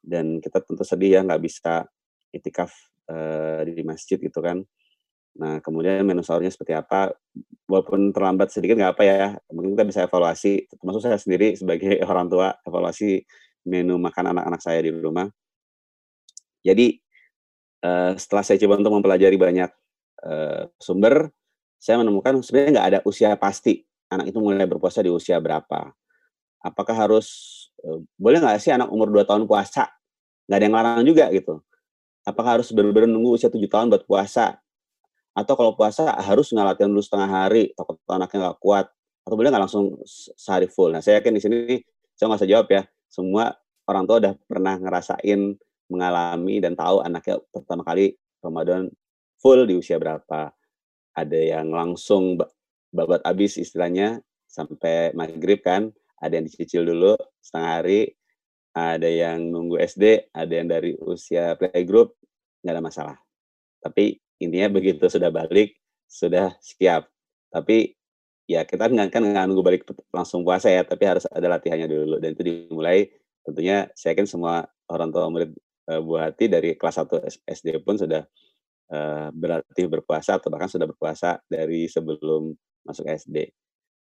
Dan kita tentu sedih ya nggak bisa itikaf uh, di masjid gitu kan. Nah kemudian menu sahurnya seperti apa? Walaupun terlambat sedikit nggak apa ya. Mungkin kita bisa evaluasi. Termasuk saya sendiri sebagai orang tua evaluasi menu makan anak-anak saya di rumah. Jadi, uh, setelah saya coba untuk mempelajari banyak, uh, sumber, saya menemukan sebenarnya nggak ada usia pasti, anak itu mulai berpuasa di usia berapa. Apakah harus, uh, boleh nggak sih anak umur 2 tahun puasa? Nggak ada yang larang juga gitu. Apakah harus benar-benar nunggu usia 7 tahun buat puasa? Atau kalau puasa harus nggak latihan dulu setengah hari, takut anaknya nggak kuat, atau boleh nggak langsung sehari full? Nah, saya yakin di sini saya nggak usah jawab ya, semua orang tua udah pernah ngerasain mengalami dan tahu anaknya pertama kali Ramadan full di usia berapa. Ada yang langsung babat habis istilahnya sampai maghrib kan, ada yang dicicil dulu setengah hari, ada yang nunggu SD, ada yang dari usia playgroup, nggak ada masalah. Tapi intinya begitu sudah balik, sudah siap. Tapi ya kita nggak kan nggak nunggu balik langsung puasa ya, tapi harus ada latihannya dulu dan itu dimulai tentunya saya yakin semua orang tua murid uh, Bu Hati dari kelas 1 SD pun sudah uh, berlatih berpuasa atau bahkan sudah berpuasa dari sebelum masuk SD.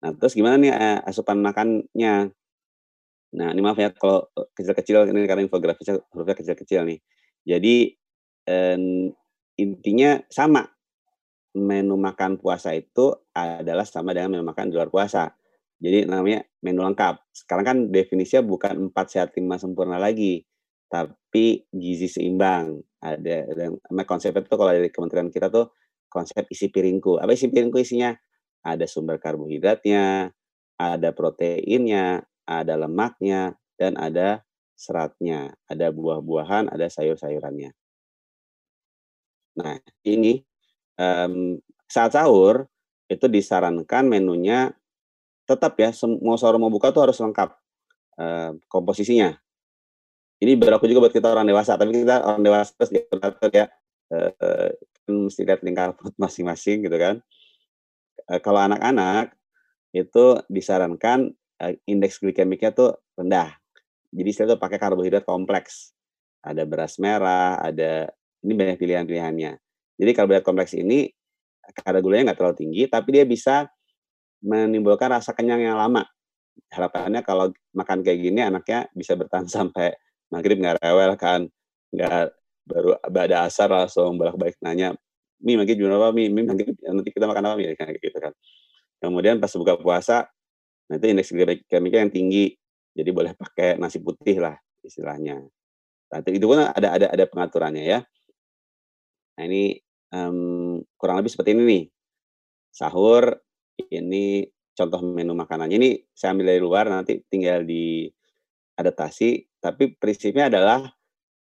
Nah, terus gimana nih uh, asupan makannya? Nah, ini maaf ya kalau kecil-kecil ini karena infografisnya hurufnya kecil-kecil nih. Jadi um, intinya sama. Menu makan puasa itu adalah sama dengan menu makan di luar puasa. Jadi namanya menu lengkap. Sekarang kan definisinya bukan 4 sehat 5 sempurna lagi tapi gizi seimbang. Ada dan konsep itu kalau dari kementerian kita tuh konsep isi piringku. Apa isi piringku isinya? Ada sumber karbohidratnya, ada proteinnya, ada lemaknya, dan ada seratnya. Ada buah-buahan, ada sayur-sayurannya. Nah, ini um, saat sahur itu disarankan menunya tetap ya mau sahur mau buka tuh harus lengkap uh, komposisinya ini berlaku juga buat kita orang dewasa, tapi kita orang dewasa terus diatur ya, uh, kan mesti lihat lingkar perut masing-masing gitu kan. Uh, kalau anak-anak, itu disarankan, uh, indeks glikemiknya tuh rendah. Jadi saya tuh pakai karbohidrat kompleks. Ada beras merah, ada ini banyak pilihan-pilihannya. Jadi karbohidrat kompleks ini, kadar gulanya nggak terlalu tinggi, tapi dia bisa menimbulkan rasa kenyang yang lama. Harapannya kalau makan kayak gini anaknya bisa bertahan sampai maghrib nggak rewel kan nggak baru ada asar langsung balik balik nanya mi maghrib gimana apa mi mi nanti nanti kita makan apa mi kayak gitu kan kemudian pas buka puasa, itu indeks glikemiknya yang tinggi, jadi boleh pakai nasi putih lah istilahnya. Nah, itu pun ada ada ada pengaturannya ya. Nah ini, um, kurang lebih seperti ini nih. Sahur, ini contoh menu makanannya, ini saya ambil dari luar nanti tinggal diadaptasi, tapi prinsipnya adalah,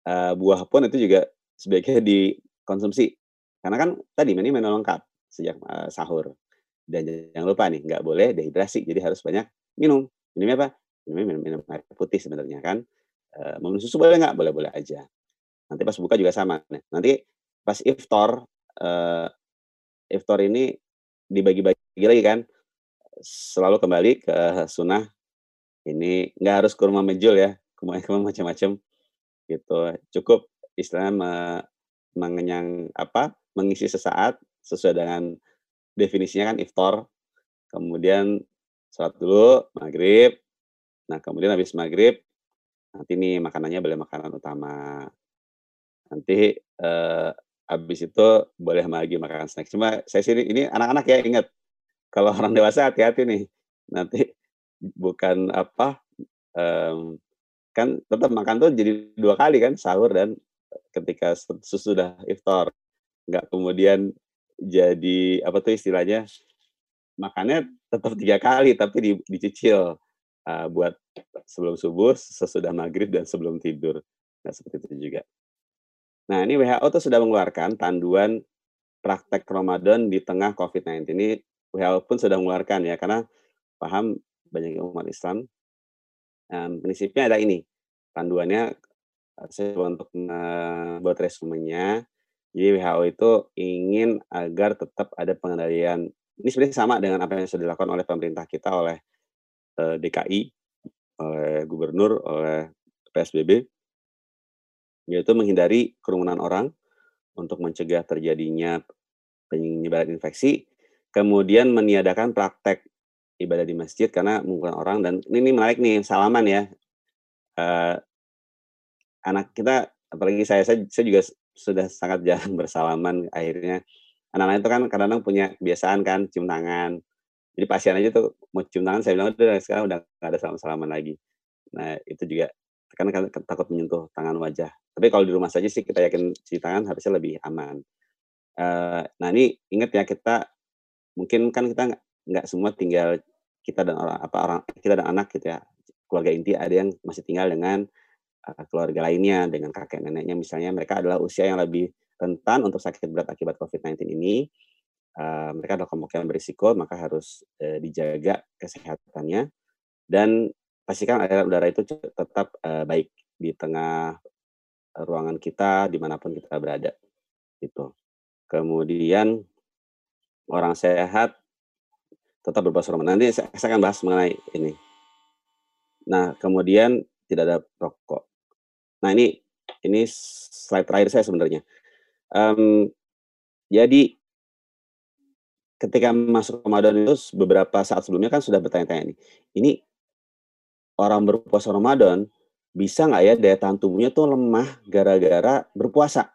uh, buah pun itu juga sebaiknya dikonsumsi. Karena kan tadi ini menu lengkap sejak, uh, sahur. Dan jangan lupa nih, nggak boleh dehidrasi, jadi harus banyak minum. Minumnya apa? Minumnya minum minum air putih sebenarnya kan. Uh, minum susu boleh nggak? Boleh-boleh aja. Nanti pas buka juga sama. Nah, nanti pas iftar, uh, iftar ini dibagi-bagi lagi kan, selalu kembali ke sunnah. Ini nggak harus kurma menjul ya, kurma-kurma macam-macam, gitu. Cukup istilahnya me mengenyang apa, mengisi sesaat sesuai dengan definisinya kan iftar, kemudian sholat dulu, maghrib, nah kemudian habis maghrib Nanti nih makanannya boleh makanan utama. Nanti, eee, habis itu boleh lagi makan snack. Cuma saya sih ini anak-anak ya ingat, kalau orang dewasa hati-hati nih, nanti bukan apa, mmm, kan tetap makan tuh jadi dua kali kan, sahur dan ketika sesudah iftar. Nggak kemudian jadi apa tuh istilahnya, makannya tetap tiga kali tapi di dicicil, eee, buat sebelum subuh, sesudah maghrib, dan sebelum tidur. Nah, seperti itu juga. Nah, ini WHO tuh sudah mengeluarkan panduan praktek Ramadan di tengah COVID-19. Ini WHO pun sudah mengeluarkan ya, karena paham banyak umat Islam. Um, prinsipnya ada ini, panduannya saya untuk membuat resumenya. Jadi WHO itu ingin agar tetap ada pengendalian. Ini sebenarnya sama dengan apa yang sudah dilakukan oleh pemerintah kita, oleh uh, DKI oleh gubernur, oleh PSBB, yaitu menghindari kerumunan orang untuk mencegah terjadinya penyebaran infeksi, kemudian meniadakan praktek ibadah di masjid karena mengumpulkan orang dan ini, ini menarik nih salaman ya. Uh, anak kita apalagi saya, saya saya juga sudah sangat jarang bersalaman akhirnya anak-anak itu kan kadang-kadang punya kebiasaan kan cium tangan jadi pasien aja tuh mau cium tangan saya bilang udah sekarang udah nggak ada salam-salaman lagi. Nah itu juga kan takut menyentuh tangan wajah. Tapi kalau di rumah saja sih kita yakin cuci tangan harusnya lebih aman. Uh, nah ini ingat ya kita mungkin kan kita nggak semua tinggal kita dan orang apa orang kita dan anak gitu ya. Keluarga inti ada yang masih tinggal dengan uh, keluarga lainnya dengan kakek neneknya misalnya. Mereka adalah usia yang lebih rentan untuk sakit berat akibat COVID-19 ini. Uh, mereka adalah kelompok yang berisiko, maka harus uh, dijaga kesehatannya. Dan pastikan aliran udara itu tetap baik di tengah ruangan kita di mana pun kita berada, gitu. Kemudian orang sehat tetap berpuasa Ramadan. Nanti saya, saya akan bahas mengenai ini. Nah, kemudian tidak ada rokok. Nah, ini ini slide terakhir saya sebenarnya. Um, jadi ketika masuk Ramadan itu beberapa saat sebelumnya kan sudah bertanya-tanya nih, ini orang berpuasa Ramadan bisa nggak ya daya tahan tubuhnya tuh lemah gara-gara berpuasa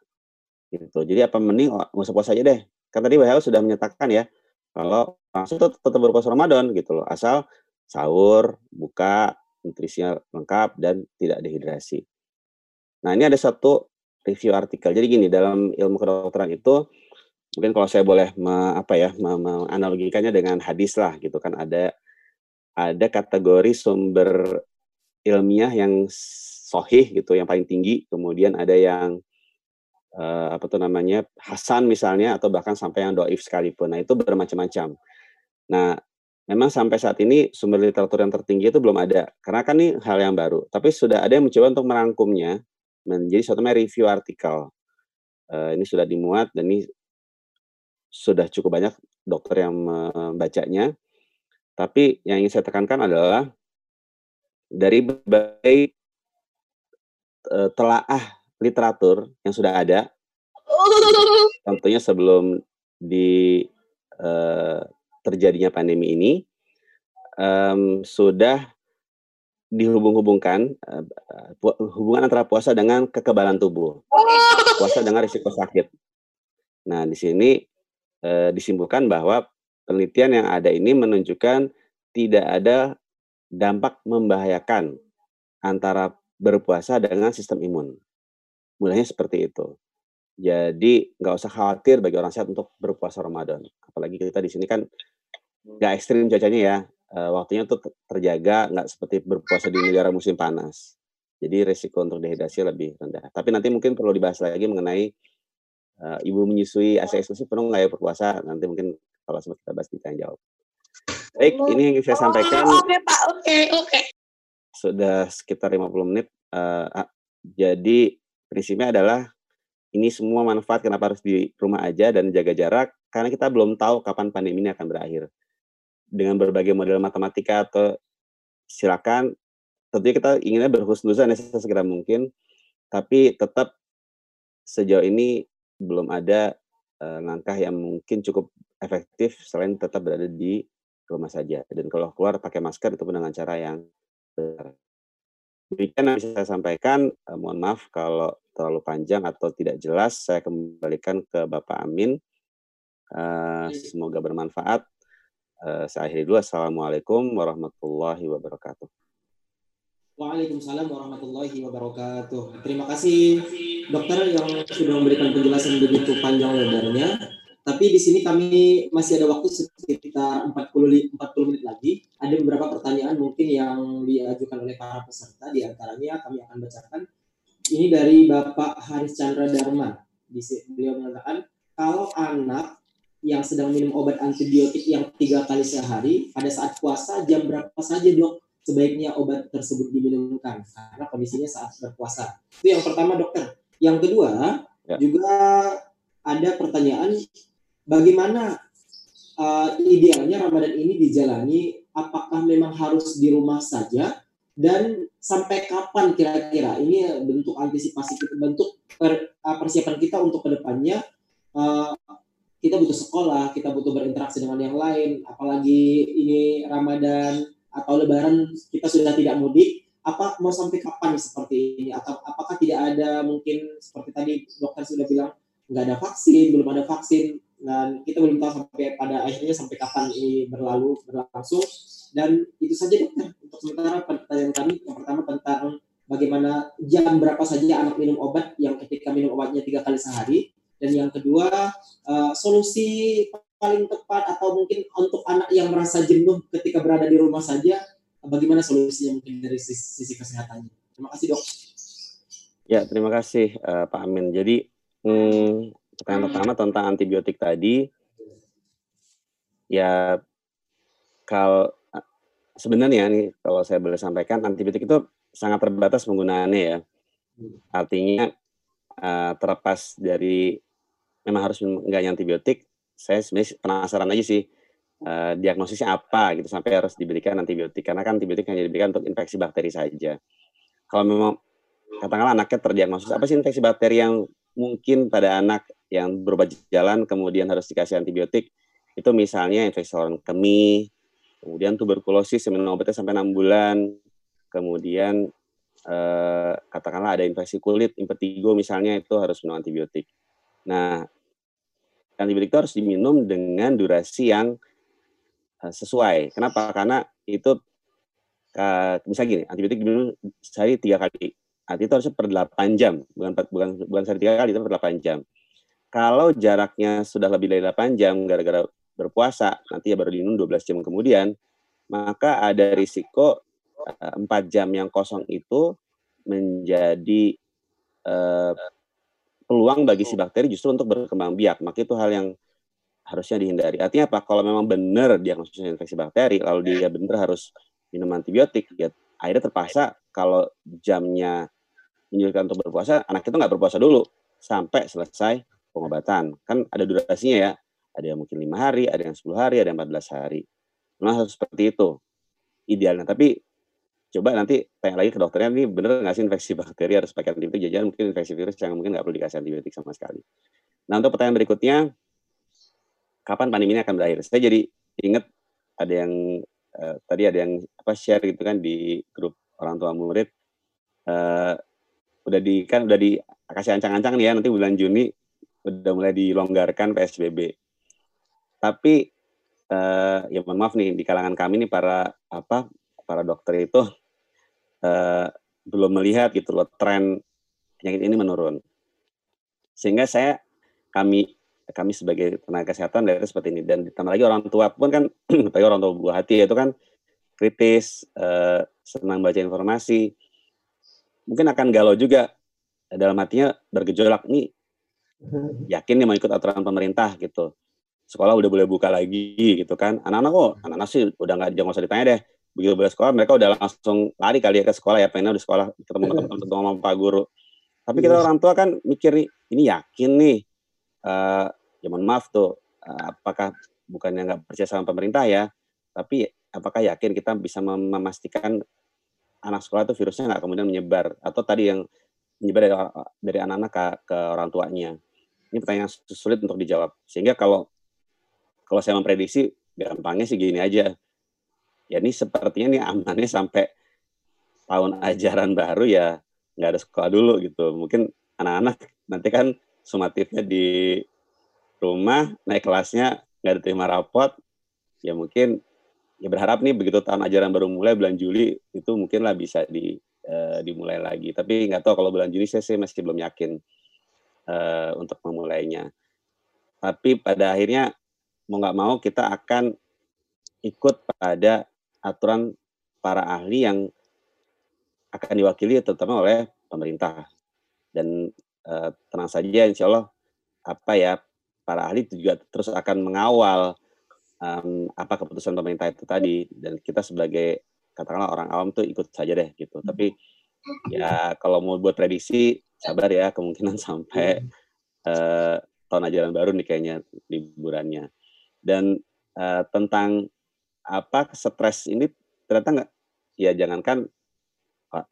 gitu. Jadi apa mending nggak usah puasa aja deh. Kan tadi WHO sudah menyatakan ya kalau langsung tuh tetap berpuasa Ramadan gitu loh, asal sahur, buka, nutrisinya lengkap dan tidak dehidrasi. Nah ini ada satu review artikel. Jadi gini dalam ilmu kedokteran itu mungkin kalau saya boleh me, apa ya menganalogikannya dengan hadis lah gitu kan. Ada ada kategori sumber ilmiah yang sohih gitu yang paling tinggi. Kemudian ada yang uh, apa tuh namanya hasan misalnya atau bahkan sampai yang doif sekalipun. Nah itu bermacam-macam nah memang sampai saat ini sumber literatur yang tertinggi itu belum ada. Karena kan ini hal yang baru. Tapi sudah ada yang mencoba untuk merangkumnya. Menjadi suatu review artikel. Uh, ini sudah dimuat dan ini sudah cukup banyak dokter yang membacanya. Tapi yang ingin saya tekankan adalah dari berbagai uh, telaah literatur yang sudah ada, tentunya sebelum di uh, terjadinya pandemi ini, um, sudah dihubung-hubungkan uh, hubungan antara puasa dengan kekebalan tubuh, puasa dengan risiko sakit. Nah, di sini e, disimpulkan bahwa penelitian yang ada ini menunjukkan tidak ada dampak membahayakan antara berpuasa dengan sistem imun. Mulanya seperti itu. Jadi nggak usah khawatir bagi orang sehat untuk berpuasa Ramadan. Apalagi kita di sini kan nggak ekstrim cuacanya ya. E, waktunya tuh terjaga, nggak seperti berpuasa di negara musim panas. Jadi resiko untuk dehidrasi lebih rendah. Tapi nanti mungkin perlu dibahas lagi mengenai e, ibu menyusui AC eksklusif penuh nggak ya berpuasa. Nanti mungkin kalau sempat kita bahas kita yang jawab. Baik, ini yang saya sampaikan. Oh, oke Pak, oke, oke. Sudah sekitar 50 menit. Uh, jadi prinsipnya adalah ini semua manfaat kenapa harus di rumah aja dan jaga jarak karena kita belum tahu kapan pandemi ini akan berakhir. Dengan berbagai model matematika atau silakan tentunya kita inginnya berhusnuzan ya segera mungkin tapi tetap sejauh ini belum ada uh, langkah yang mungkin cukup efektif selain tetap berada di rumah saja dan kalau keluar pakai masker itu pun dengan cara yang benar. Demikian yang bisa saya sampaikan. Uh, mohon maaf kalau terlalu panjang atau tidak jelas, saya kembalikan ke Bapak Amin. Uh, semoga bermanfaat. Uh, saya akhiri dulu. Assalamualaikum warahmatullahi wabarakatuh. Waalaikumsalam warahmatullahi wabarakatuh. Terima kasih dokter yang sudah memberikan penjelasan begitu panjang lebarnya. Tapi di sini kami masih ada waktu sekitar 40 40 menit lagi. Ada beberapa pertanyaan mungkin yang diajukan oleh para peserta. Di antaranya kami akan bacakan ini dari Bapak Haris Chandra Dharma. Beliau mengatakan, kalau anak yang sedang minum obat antibiotik yang tiga kali sehari, pada saat puasa jam berapa saja dok sebaiknya obat tersebut diminumkan? Karena kondisinya saat berpuasa. Itu yang pertama dokter. Yang kedua, ya. juga ada pertanyaan, bagaimana uh, idealnya Ramadan ini dijalani? Apakah memang harus di rumah saja dan sampai kapan kira-kira ini bentuk antisipasi bentuk per, uh, persiapan kita untuk ke depannya uh, kita butuh sekolah kita butuh berinteraksi dengan yang lain apalagi ini Ramadan atau Lebaran kita sudah tidak mudik. Apa mau sampai kapan seperti ini? Atau apakah tidak ada mungkin seperti tadi dokter sudah bilang nggak ada vaksin belum ada vaksin dan kita belum tahu sampai pada akhirnya sampai kapan ini berlalu berlangsung. Dan itu saja dokter untuk sementara pertanyaan kami. Yang pertama tentang bagaimana jam berapa saja anak minum obat yang ketika minum obatnya tiga kali sehari dan yang kedua uh, solusi paling tepat atau mungkin untuk anak yang merasa jenuh ketika berada di rumah saja bagaimana solusinya mungkin dari sisi, sisi kesehatannya terima kasih dok ya terima kasih uh, Pak Amin jadi hmm, Pertanyaan hmm. pertama tentang antibiotik tadi, ya kalau sebenarnya nih kalau saya boleh sampaikan antibiotik itu sangat terbatas penggunaannya ya. Artinya uh, terlepas dari memang harus enggak antibiotik, saya sebenarnya penasaran aja sih uh, diagnosisnya apa gitu sampai harus diberikan antibiotik karena kan antibiotik hanya diberikan untuk infeksi bakteri saja. Kalau memang katakanlah anaknya terdiagnosis apa sih infeksi bakteri yang mungkin pada anak yang berobat jalan kemudian harus dikasih antibiotik itu misalnya infeksi saluran kemih, kemudian tuberkulosis yang minum obatnya sampai enam bulan, kemudian eh, katakanlah ada infeksi kulit, impetigo misalnya itu harus minum antibiotik. Nah, antibiotik itu harus diminum dengan durasi yang eh, sesuai. Kenapa? Karena itu misalnya gini, antibiotik diminum sehari tiga kali. Artinya itu harusnya per 8 jam, bukan bukan bukan sehari tiga kali, itu per 8 jam. Kalau jaraknya sudah lebih dari 8 jam gara-gara berpuasa, nanti ya baru diminum 12 jam kemudian, maka ada risiko uh, eh, 4 jam yang kosong itu menjadi uh, peluang bagi si bakteri justru untuk berkembang biak. Maka itu hal yang harusnya dihindari. Artinya apa? Kalau memang benar diagnosisnya infeksi bakteri, lalu dia benar harus minum antibiotik, ya akhirnya terpaksa kalau jamnya menunjukkan untuk berpuasa, anak itu nggak berpuasa dulu sampai selesai pengobatan. Kan ada durasinya ya. Ada yang mungkin lima hari, ada yang 10 hari, ada yang 14 hari. Memang harus seperti itu idealnya. Tapi coba nanti tanya lagi ke dokternya, ini bener nggak sih infeksi bakteri harus pakai antibiotik? Jajan mungkin infeksi virus yang mungkin nggak perlu dikasih antibiotik sama sekali. Nah untuk pertanyaan berikutnya, kapan pandemi ini akan berakhir? Saya jadi ingat ada yang uh, tadi ada yang apa share gitu kan di grup orang tua murid uh, udah di kan udah dikasih ancang-ancang nih ya nanti bulan Juni udah mulai dilonggarkan PSBB. Tapi uh, ya mohon maaf nih di kalangan kami nih para apa para dokter itu uh, belum melihat gitu loh tren penyakit ini menurun. Sehingga saya kami kami sebagai tenaga kesehatan dari seperti ini. Dan ditambah lagi orang tua pun kan apalagi orang tua buah hati itu kan kritis, uh, senang baca informasi, mungkin akan galau juga dalam hatinya bergejolak nih yakin nih mau ikut aturan pemerintah gitu. Sekolah udah boleh buka lagi gitu kan. Anak-anak kok anak-anak sih udah nggak jangan usah ditanya deh begitu boleh sekolah mereka udah langsung lari kali ya ke sekolah ya pengen udah sekolah ketemu teman-teman ketemu sama pak guru. Tapi kita iya. orang tua kan mikir nih ini yakin nih uh, ya mohon maaf tuh uh, apakah bukannya nggak percaya sama pemerintah ya tapi apakah yakin kita bisa memastikan anak sekolah itu virusnya nggak kemudian menyebar? Atau tadi yang menyebar dari dari anak-anak ke, ke orang tuanya. Ini pertanyaan sulit untuk dijawab. Sehingga kalau kalau saya memprediksi gampangnya sih gini aja. Ya ini sepertinya nih amannya sampai tahun ajaran baru ya nggak ada sekolah dulu gitu. Mungkin anak-anak nanti kan sumatifnya di rumah naik kelasnya nggak diterima rapot ya mungkin ya berharap nih begitu tahun ajaran baru mulai bulan Juli itu mungkin lah bisa di uh, dimulai lagi tapi nggak tahu kalau bulan Juli saya sih masih belum yakin uh, untuk memulainya tapi pada akhirnya mau nggak mau kita akan ikut pada aturan para ahli yang akan diwakili terutama oleh pemerintah. Dan uh, tenang saja insya Allah apa ya para ahli juga terus akan mengawal um, apa keputusan pemerintah itu tadi. Dan kita sebagai katakanlah orang awam tuh ikut saja deh gitu. Tapi ya kalau mau buat prediksi sabar ya kemungkinan sampai uh, tahun ajaran baru nih kayaknya liburannya. Dan uh, tentang apa stres ini ternyata nggak ya jangankan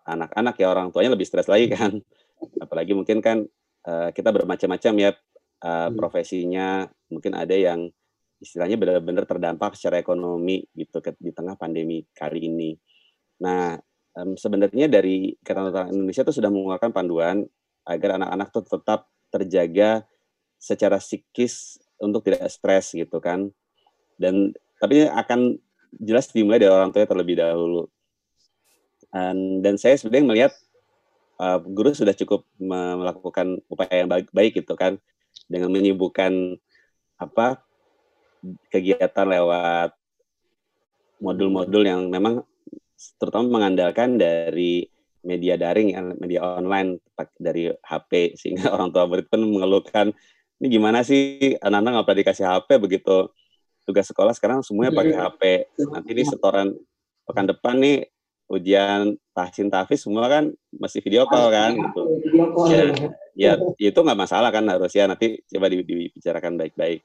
anak-anak ya orang tuanya lebih stres lagi kan. Apalagi mungkin kan uh, kita bermacam-macam ya uh, profesinya mungkin ada yang istilahnya benar-benar terdampak secara ekonomi gitu di tengah pandemi kali ini. Nah, um, sebenarnya dari Ikatan Indonesia itu sudah mengeluarkan panduan agar anak-anak tuh tetap terjaga secara psikis untuk tidak stres gitu kan. Dan tapi akan jelas dimulai dari orang tua terlebih dahulu. Dan, dan saya sebenarnya melihat uh, guru sudah cukup melakukan upaya yang baik, baik gitu kan. Dengan menyibukkan apa kegiatan lewat modul-modul yang memang terutama mengandalkan dari media daring, media online dari HP sehingga orang tua murid pun mengeluhkan ini gimana sih? Anak-anak nggak pernah dikasih HP begitu tugas sekolah sekarang semuanya pakai HP iya. nanti ini setoran pekan depan nih ujian tahsin tahfiz semua kan masih video call kan gitu. Ya, ya itu nggak masalah kan harusnya nanti coba dibicarakan baik-baik.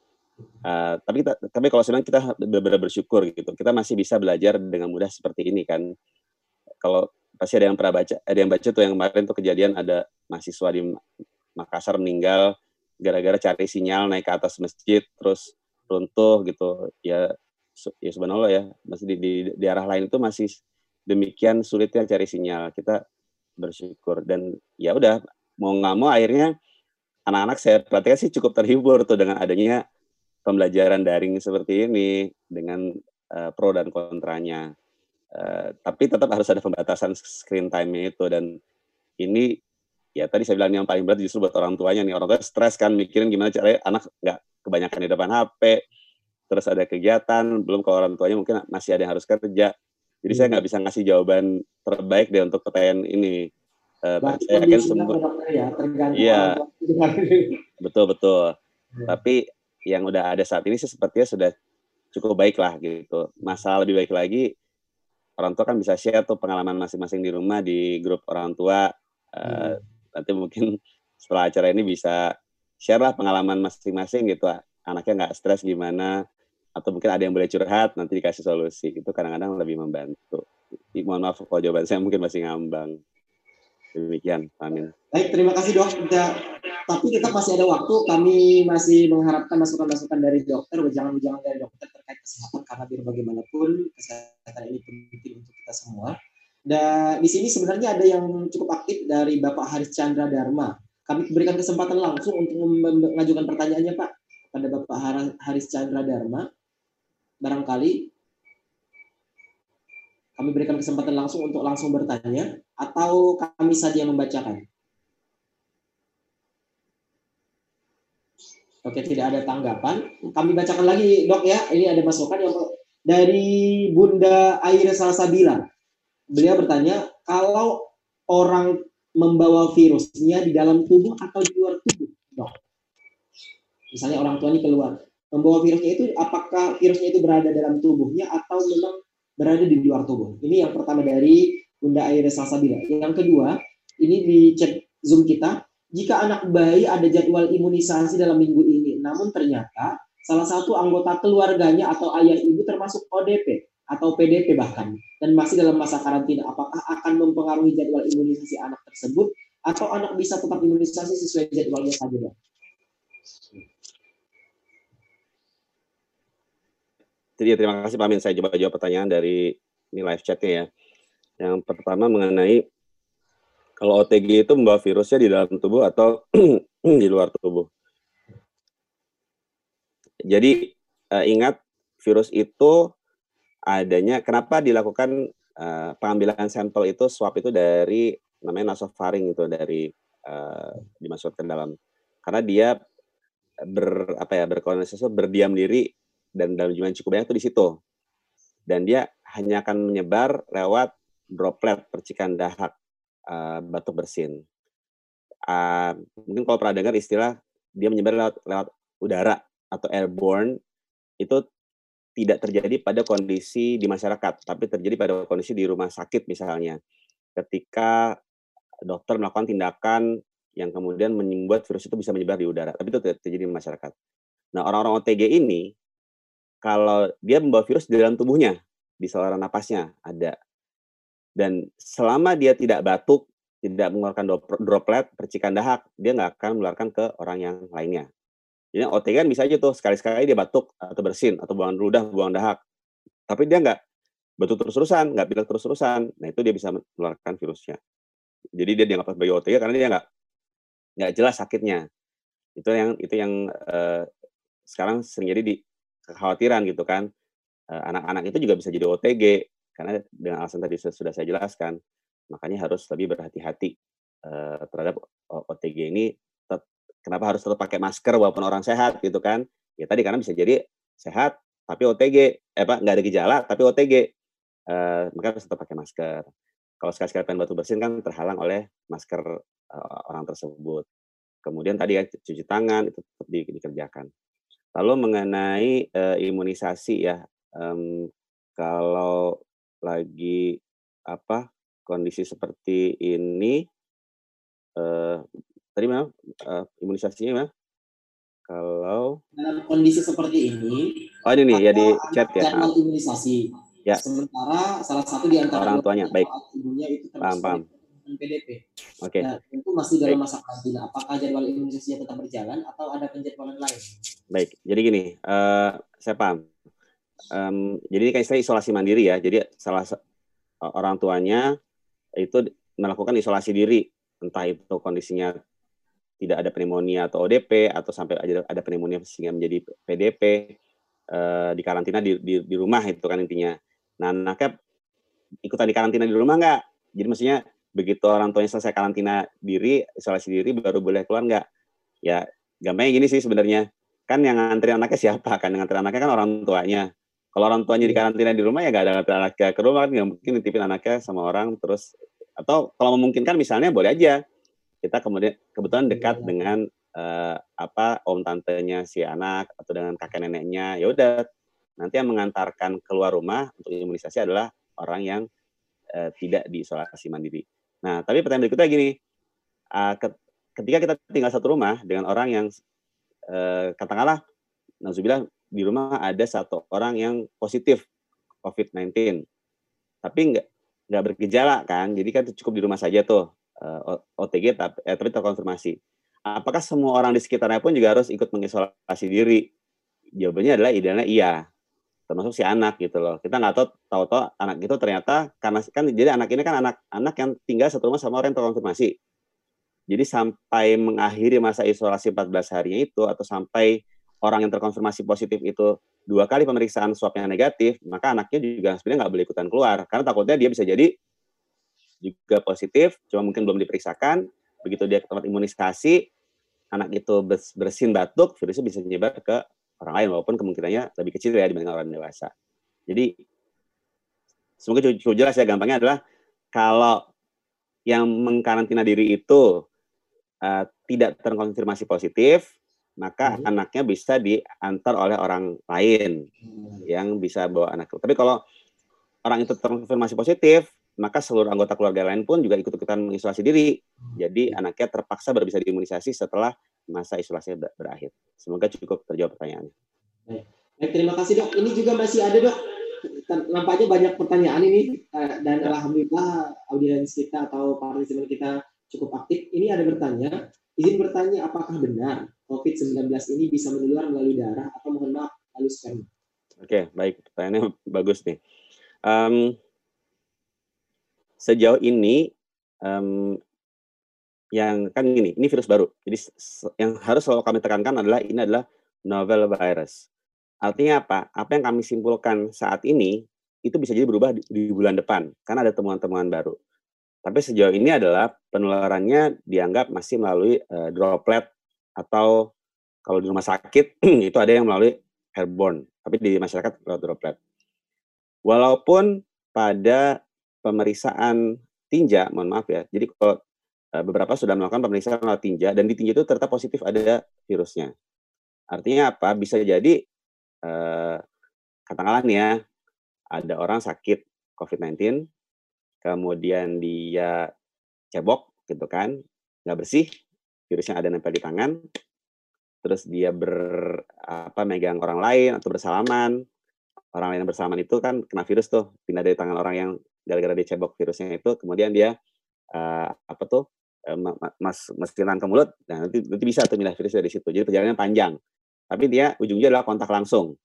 Uh, tapi kita, tapi kalau sebenarnya kita benar-benar bersyukur gitu. Kita masih bisa belajar dengan mudah seperti ini kan. Kalau pasti ada yang pernah baca ada yang baca tuh yang kemarin tuh kejadian ada mahasiswa di Makassar meninggal gara-gara cari sinyal naik ke atas masjid terus runtuh gitu. Ya ya subhanallah ya. Masih di, di, arah lain itu masih demikian sulitnya cari sinyal. Kita bersyukur. Dan ya udah mau nggak mau akhirnya anak-anak saya perhatikan sih cukup terhibur tuh dengan adanya pembelajaran daring seperti ini dengan uh, pro dan kontranya. Uh, tapi tetap harus ada pembatasan screen time itu. Dan ini ya tadi saya bilang yang paling berat justru buat orang tuanya nih. Orang tua stres kan mikirin gimana caranya anak nggak kebanyakan di depan HP terus ada kegiatan belum kalau orang tuanya mungkin masih ada yang harus kerja. Jadi saya nggak bisa ngasih jawaban terbaik deh untuk pertanyaan ini. Uh, saya yakin semua ya, iya. betul betul. Ya. tapi yang udah ada saat ini sih sepertinya sudah cukup baik lah gitu. Masalah lebih baik lagi orang tua kan bisa share tuh pengalaman masing-masing di rumah di grup orang tua. Uh, nanti mungkin setelah acara ini bisa share lah pengalaman masing-masing gitu anaknya nggak stres gimana atau mungkin ada yang boleh curhat nanti dikasih solusi. Itu kadang-kadang lebih membantu. Mohon maaf kalau jawaban saya mungkin masih ngambang. Demikian amin. Baik terima kasih dok. Tapi tetap masih ada waktu. Kami masih mengharapkan masukan-masukan dari dokter jangan-jangan dari dokter terkait kesehatan karena biar bagaimanapun kesehatan ini penting untuk kita semua. Dan di sini sebenarnya ada yang cukup aktif dari Bapak Haris Chandra Dharma. Kami berikan kesempatan langsung untuk mengajukan pertanyaannya Pak pada Bapak Haris Chandra Dharma. barangkali kami berikan kesempatan langsung untuk langsung bertanya atau kami saja yang membacakan. Oke, tidak ada tanggapan. Kami bacakan lagi, dok ya. Ini ada masukan yang dari Bunda Air Salsabila. Beliau bertanya, kalau orang membawa virusnya di dalam tubuh atau di luar tubuh, dok? Misalnya orang tuanya keluar, membawa virusnya itu, apakah virusnya itu berada dalam tubuhnya atau memang berada di luar tubuh? Ini yang pertama dari Bunda Air Salsabila. Yang kedua, ini di chat Zoom kita, jika anak bayi ada jadwal imunisasi dalam minggu ini, namun ternyata salah satu anggota keluarganya atau ayah ibu termasuk ODP atau PDP bahkan dan masih dalam masa karantina, apakah akan mempengaruhi jadwal imunisasi anak tersebut atau anak bisa tetap imunisasi sesuai jadwalnya saja, Dok? Jadi terima kasih Pak Amin. Saya coba jawab pertanyaan dari ini live chatnya ya. Yang pertama mengenai kalau OTG itu membawa virusnya di dalam tubuh atau di luar tubuh. Jadi uh, ingat virus itu adanya kenapa dilakukan uh, pengambilan sampel itu swab itu dari namanya nasofaring itu dari uh, dimasukkan dalam karena dia ber apa ya berkolonisasi berdiam diri dan dalam jumlah cukup banyak itu di situ dan dia hanya akan menyebar lewat droplet percikan dahak uh, batuk bersin. Uh, mungkin kalau pernah dengar istilah dia menyebar lewat, lewat udara atau airborne itu tidak terjadi pada kondisi di masyarakat, tapi terjadi pada kondisi di rumah sakit misalnya. Ketika dokter melakukan tindakan yang kemudian membuat virus itu bisa menyebar di udara, tapi itu tidak terjadi di masyarakat. Nah, orang-orang OTG ini kalau dia membawa virus di dalam tubuhnya, di saluran napasnya ada. Dan selama dia tidak batuk, tidak mengeluarkan droplet, percikan dahak, dia nggak akan menularkan ke orang yang lainnya. Jadi OTG kan bisa aja tuh sekali-sekali dia batuk atau bersin atau buang ludah, buang dahak. Tapi dia nggak batuk terus-terusan, nggak pilek terus-terusan. Nah itu dia bisa menularkan virusnya. Jadi dia dianggap sebagai OTG karena dia nggak nggak jelas sakitnya. Itu yang itu yang uh, sekarang sering jadi di kekhawatiran gitu kan. anak-anak uh, itu juga bisa jadi OTG karena dengan alasan tadi sudah saya jelaskan, makanya harus lebih berhati-hati uh, terhadap OTG ini. Kenapa harus tetap pakai masker walaupun orang sehat gitu kan? Ya tadi karena bisa jadi sehat tapi OTG, eh pak nggak ada gejala tapi OTG, uh, maka harus tetap pakai masker. Kalau sekali-sekali pengen batu bersin kan terhalang oleh masker uh, orang tersebut. Kemudian tadi ya cuci tangan itu tetap di, dikerjakan. Lalu mengenai uh, imunisasi ya, um, kalau lagi apa kondisi seperti ini uh, tadi mana uh, imunisasinya mana? Kalau dalam kondisi seperti ini Oh ini nih ya di chat ya. imunisasi. Ya. Sementara salah satu di antara orang tuanya baik. Ibunya itu paham, paham. PDP. Oke. Okay. Nah, itu masih dalam masa karantina. Apakah jadwal imunisasinya tetap berjalan atau ada penjadwalan lain? Baik. Jadi gini, uh, saya paham um, jadi ini kan istilah isolasi mandiri ya. Jadi salah orang tuanya itu melakukan isolasi diri, entah itu kondisinya tidak ada pneumonia atau ODP atau sampai ada, pneumonia sehingga menjadi PDP uh, di karantina di, di, di rumah itu kan intinya. Nah, anaknya ikutan di karantina di rumah nggak? Jadi maksudnya begitu orang tuanya selesai karantina diri, isolasi diri baru boleh keluar nggak? Ya gampangnya gini sih sebenarnya. Kan yang ngantri anaknya siapa? Kan yang ngantri anaknya kan orang tuanya. Kalau orang tuanya di karantina di rumah ya nggak ada anaknya ke rumah kan nggak mungkin nitipin anaknya sama orang terus atau kalau memungkinkan misalnya boleh aja kita kemudian kebetulan dekat ya. dengan uh, apa om tantenya si anak atau dengan kakek neneknya. Ya udah nanti yang mengantarkan keluar rumah untuk imunisasi adalah orang yang uh, tidak diisolasi mandiri. Nah tapi pertanyaan berikutnya gini, uh, ketika kita tinggal satu rumah dengan orang yang uh, katakanlah Nazubillah di rumah ada satu orang yang positif COVID-19, tapi nggak nggak bergejala kan, jadi kan cukup di rumah saja tuh uh, eh, OTG tapi, eh, tapi terkonfirmasi. Apakah semua orang di sekitarnya pun juga harus ikut mengisolasi diri? Jawabannya adalah idealnya iya, termasuk si anak gitu loh. Kita nggak tahu tahu-tahu anak itu ternyata karena kan jadi anak ini kan anak-anak yang tinggal satu rumah sama orang yang terkonfirmasi. Jadi sampai mengakhiri masa isolasi 14 harinya itu atau sampai orang yang terkonfirmasi positif itu dua kali pemeriksaan swab yang negatif, maka anaknya juga sebenarnya nggak boleh ikutan keluar karena takutnya dia bisa jadi juga positif, cuma mungkin belum diperiksakan. Begitu dia ke tempat imunisasi, anak itu bersin batuk, virusnya bisa menyebar ke orang lain walaupun kemungkinannya lebih kecil ya dibanding orang dewasa. Jadi semoga cukup jelas ya gampangnya adalah kalau yang mengkarantina diri itu uh, tidak terkonfirmasi positif, maka hmm. anaknya bisa diantar oleh orang lain hmm. yang bisa bawa anak. Tapi kalau orang itu terkonfirmasi positif, maka seluruh anggota keluarga lain pun juga ikut-ikutan mengisolasi diri. Hmm. Jadi anaknya terpaksa baru bisa diimunisasi setelah masa isolasi berakhir. Semoga cukup terjawab pertanyaannya. Baik. Baik, terima kasih dok. Ini juga masih ada dok. Nampaknya banyak pertanyaan ini eh, dan alhamdulillah audiens kita atau partisipan kita cukup aktif. Ini ada bertanya, izin bertanya apakah benar COVID-19 ini bisa menular melalui darah atau mohon maaf melalui sperma? Oke, baik. Pertanyaannya bagus nih. Um, sejauh ini um, yang kan ini ini virus baru. Jadi yang harus selalu kami tekankan adalah ini adalah novel virus. Artinya apa? Apa yang kami simpulkan saat ini itu bisa jadi berubah di, di bulan depan karena ada temuan-temuan baru. Tapi sejauh ini adalah penularannya dianggap masih melalui uh, droplet atau kalau di rumah sakit itu ada yang melalui airborne, tapi di masyarakat lewat droplet. Walaupun pada pemeriksaan tinja, mohon maaf ya. Jadi kalau uh, beberapa sudah melakukan pemeriksaan lewat tinja dan di tinja itu ternyata positif ada virusnya. Artinya apa? Bisa jadi uh, katakanlah nih ya, ada orang sakit COVID-19, kemudian dia cebok gitu kan, nggak bersih, virusnya ada nempel di tangan, terus dia ber apa megang orang lain atau bersalaman, orang lain yang bersalaman itu kan kena virus tuh, pindah dari tangan orang yang gara-gara dia cebok virusnya itu kemudian dia uh, apa tuh uh, mas masukin ke mulut nah nanti nanti bisa tuh pindah virus dari situ. Jadi perjalanannya panjang. Tapi dia ujungnya adalah kontak langsung.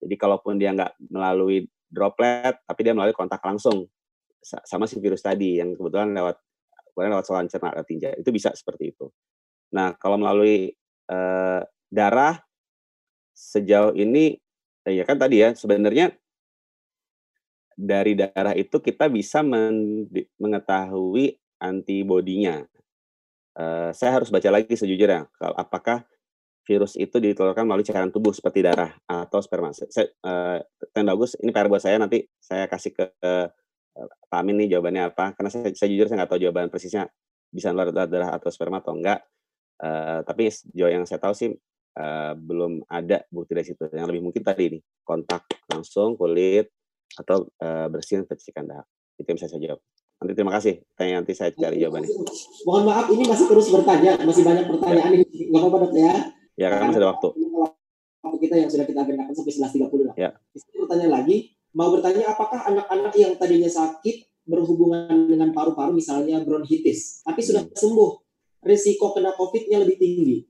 Jadi kalaupun dia nggak melalui droplet tapi dia melalui kontak langsung sama si virus tadi yang kebetulan lewat kemudian lewat saluran cerna atau tinja itu bisa seperti itu. Nah kalau melalui uh, darah sejauh ini ya kan tadi ya sebenarnya dari darah itu kita bisa men mengetahui antibodinya. Uh, saya harus baca lagi sejujurnya, kalau apakah virus itu ditularkan melalui cairan tubuh seperti darah atau sperma. Saya, uh, bagus, ini PR buat saya nanti saya kasih ke uh, Pak Amin nih jawabannya apa. Karena saya, saya jujur saya nggak tahu jawaban persisnya bisa nular darah atau sperma atau enggak. Uh, tapi jauh yang saya tahu sih uh, belum ada bukti dari situ. Yang lebih mungkin tadi ini kontak langsung kulit atau uh, bersihin percikan dahak. Itu yang bisa saya jawab. Nanti terima kasih. Tanya nanti saya cari jawabannya. Mohon maaf, ini masih terus bertanya, masih banyak pertanyaan ya. ini. Nggak apa-apa dok ya. Ya, kan masih ada waktu. Waktu kita yang sudah kita agendakan sampai 11.30 dok. Ya. pertanyaan lagi, mau bertanya apakah anak-anak yang tadinya sakit berhubungan dengan paru-paru misalnya bronkitis, tapi sudah hmm. sembuh, risiko kena COVID-nya lebih tinggi.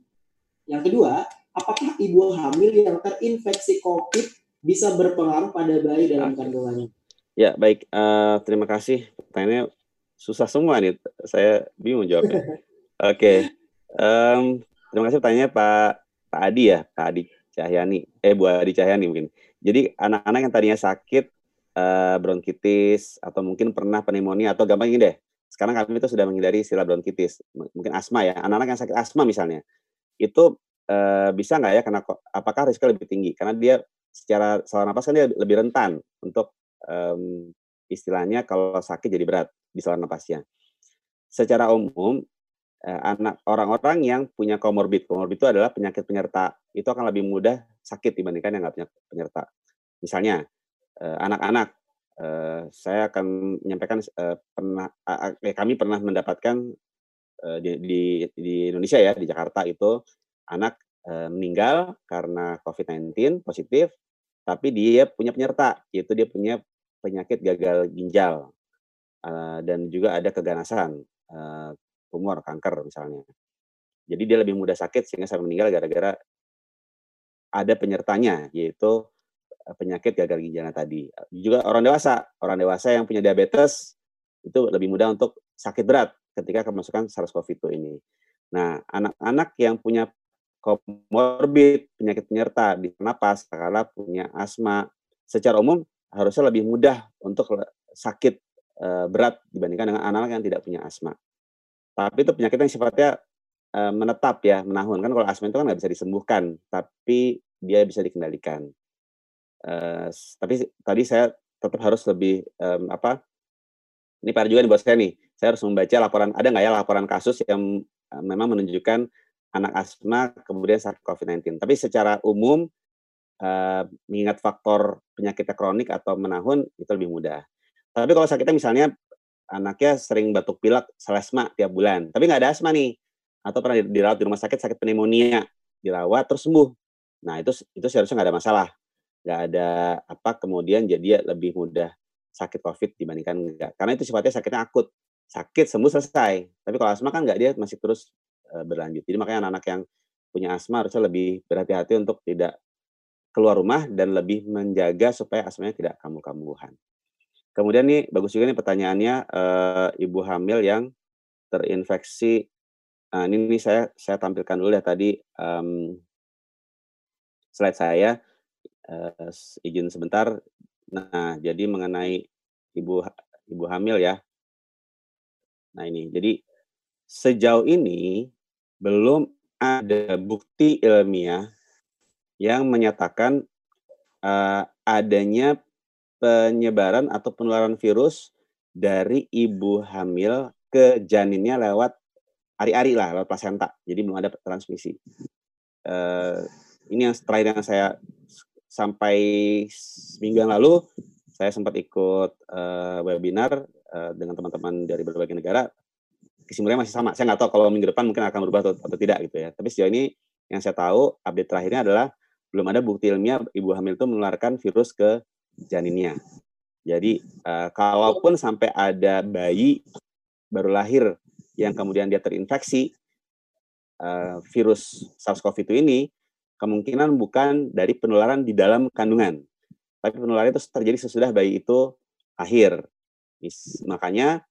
Yang kedua, apakah ibu hamil yang terinfeksi COVID bisa berpengaruh pada bayi dalam kandungannya? Ya, baik. Uh, terima kasih. Pertanyaannya susah semua nih. Saya bingung jawabnya. Oke. okay. Um, terima kasih pertanyaannya Pak Pak Adi ya, Pak Adi Cahyani. Eh, Bu Adi Cahyani mungkin. Jadi anak-anak yang tadinya sakit uh, bronkitis atau mungkin pernah pneumonia atau gampang ini deh. Sekarang kami itu sudah menghindari sila bronkitis, mungkin asma ya. Anak-anak yang sakit asma misalnya, itu uh, bisa nggak ya? Karena apakah risiko lebih tinggi? Karena dia secara saluran nafas kan dia lebih rentan untuk um, istilahnya kalau sakit jadi berat di saluran nafasnya. Secara umum eh, anak orang-orang yang punya komorbid, komorbid itu adalah penyakit penyerta, itu akan lebih mudah sakit dibandingkan yang nggak punya penyerta. Misalnya eh, anak-anak, eh, saya akan menyampaikan eh, pernah eh, kami pernah mendapatkan eh, di, di di Indonesia ya di Jakarta itu anak eh, meninggal karena COVID-19 positif tapi dia punya penyerta, yaitu dia punya penyakit gagal ginjal uh, dan juga ada keganasan, uh, tumor, kanker misalnya. Jadi dia lebih mudah sakit sehingga sampai meninggal gara-gara ada penyertanya, yaitu penyakit gagal ginjalnya tadi. Juga orang dewasa, orang dewasa yang punya diabetes itu lebih mudah untuk sakit berat ketika kemasukan SARS-CoV-2 ini. Nah, anak-anak yang punya komorbid, penyakit penyerta di napas, kala punya asma, secara umum harusnya lebih mudah untuk sakit e, berat dibandingkan dengan anak-anak yang tidak punya asma. Tapi itu penyakit yang sifatnya e, menetap ya, menahun. Kan kalau asma itu kan nggak bisa disembuhkan, tapi dia bisa dikendalikan. E, tapi tadi saya tetap harus lebih e, apa? Ini pada juga nih buat saya nih. Saya harus membaca laporan. Ada nggak ya laporan kasus yang memang menunjukkan anak asma kemudian sakit COVID-19. Tapi secara umum uh, mengingat faktor penyakitnya kronik atau menahun itu lebih mudah. Tapi kalau sakitnya misalnya anaknya sering batuk pilek, selesma tiap bulan, tapi nggak ada asma nih, atau pernah dirawat di rumah sakit sakit pneumonia, dirawat terus sembuh. Nah itu itu seharusnya nggak ada masalah, nggak ada apa kemudian jadi lebih mudah sakit COVID dibandingkan enggak. Karena itu sifatnya sakitnya akut, sakit sembuh selesai. Tapi kalau asma kan nggak dia masih terus berlanjut. Jadi makanya anak-anak yang punya asma harusnya lebih berhati-hati untuk tidak keluar rumah dan lebih menjaga supaya asmanya tidak kambuh-kambuhan. Kemudian nih bagus juga nih pertanyaannya uh, ibu hamil yang terinfeksi. Nah, ini nih saya saya tampilkan dulu ya tadi um, slide saya uh, izin sebentar. Nah, jadi mengenai ibu ibu hamil ya. Nah, ini. Jadi sejauh ini belum ada bukti ilmiah yang menyatakan uh, adanya penyebaran atau penularan virus dari ibu hamil ke janinnya lewat ari-ari lah, lewat plasenta. Jadi belum ada transmisi. Uh, ini yang terakhir yang saya sampai seminggu yang lalu saya sempat ikut uh, webinar uh, dengan teman-teman dari berbagai negara kesimpulannya masih sama. Saya nggak tahu kalau minggu depan mungkin akan berubah atau, atau tidak gitu ya. Tapi sejauh ini yang saya tahu update terakhirnya adalah belum ada bukti ilmiah ibu hamil itu menularkan virus ke janinnya. Jadi uh, kalaupun sampai ada bayi baru lahir yang kemudian dia terinfeksi uh, virus SARS-CoV-2 ini, kemungkinan bukan dari penularan di dalam kandungan, tapi penularan itu terjadi sesudah bayi itu lahir. Makanya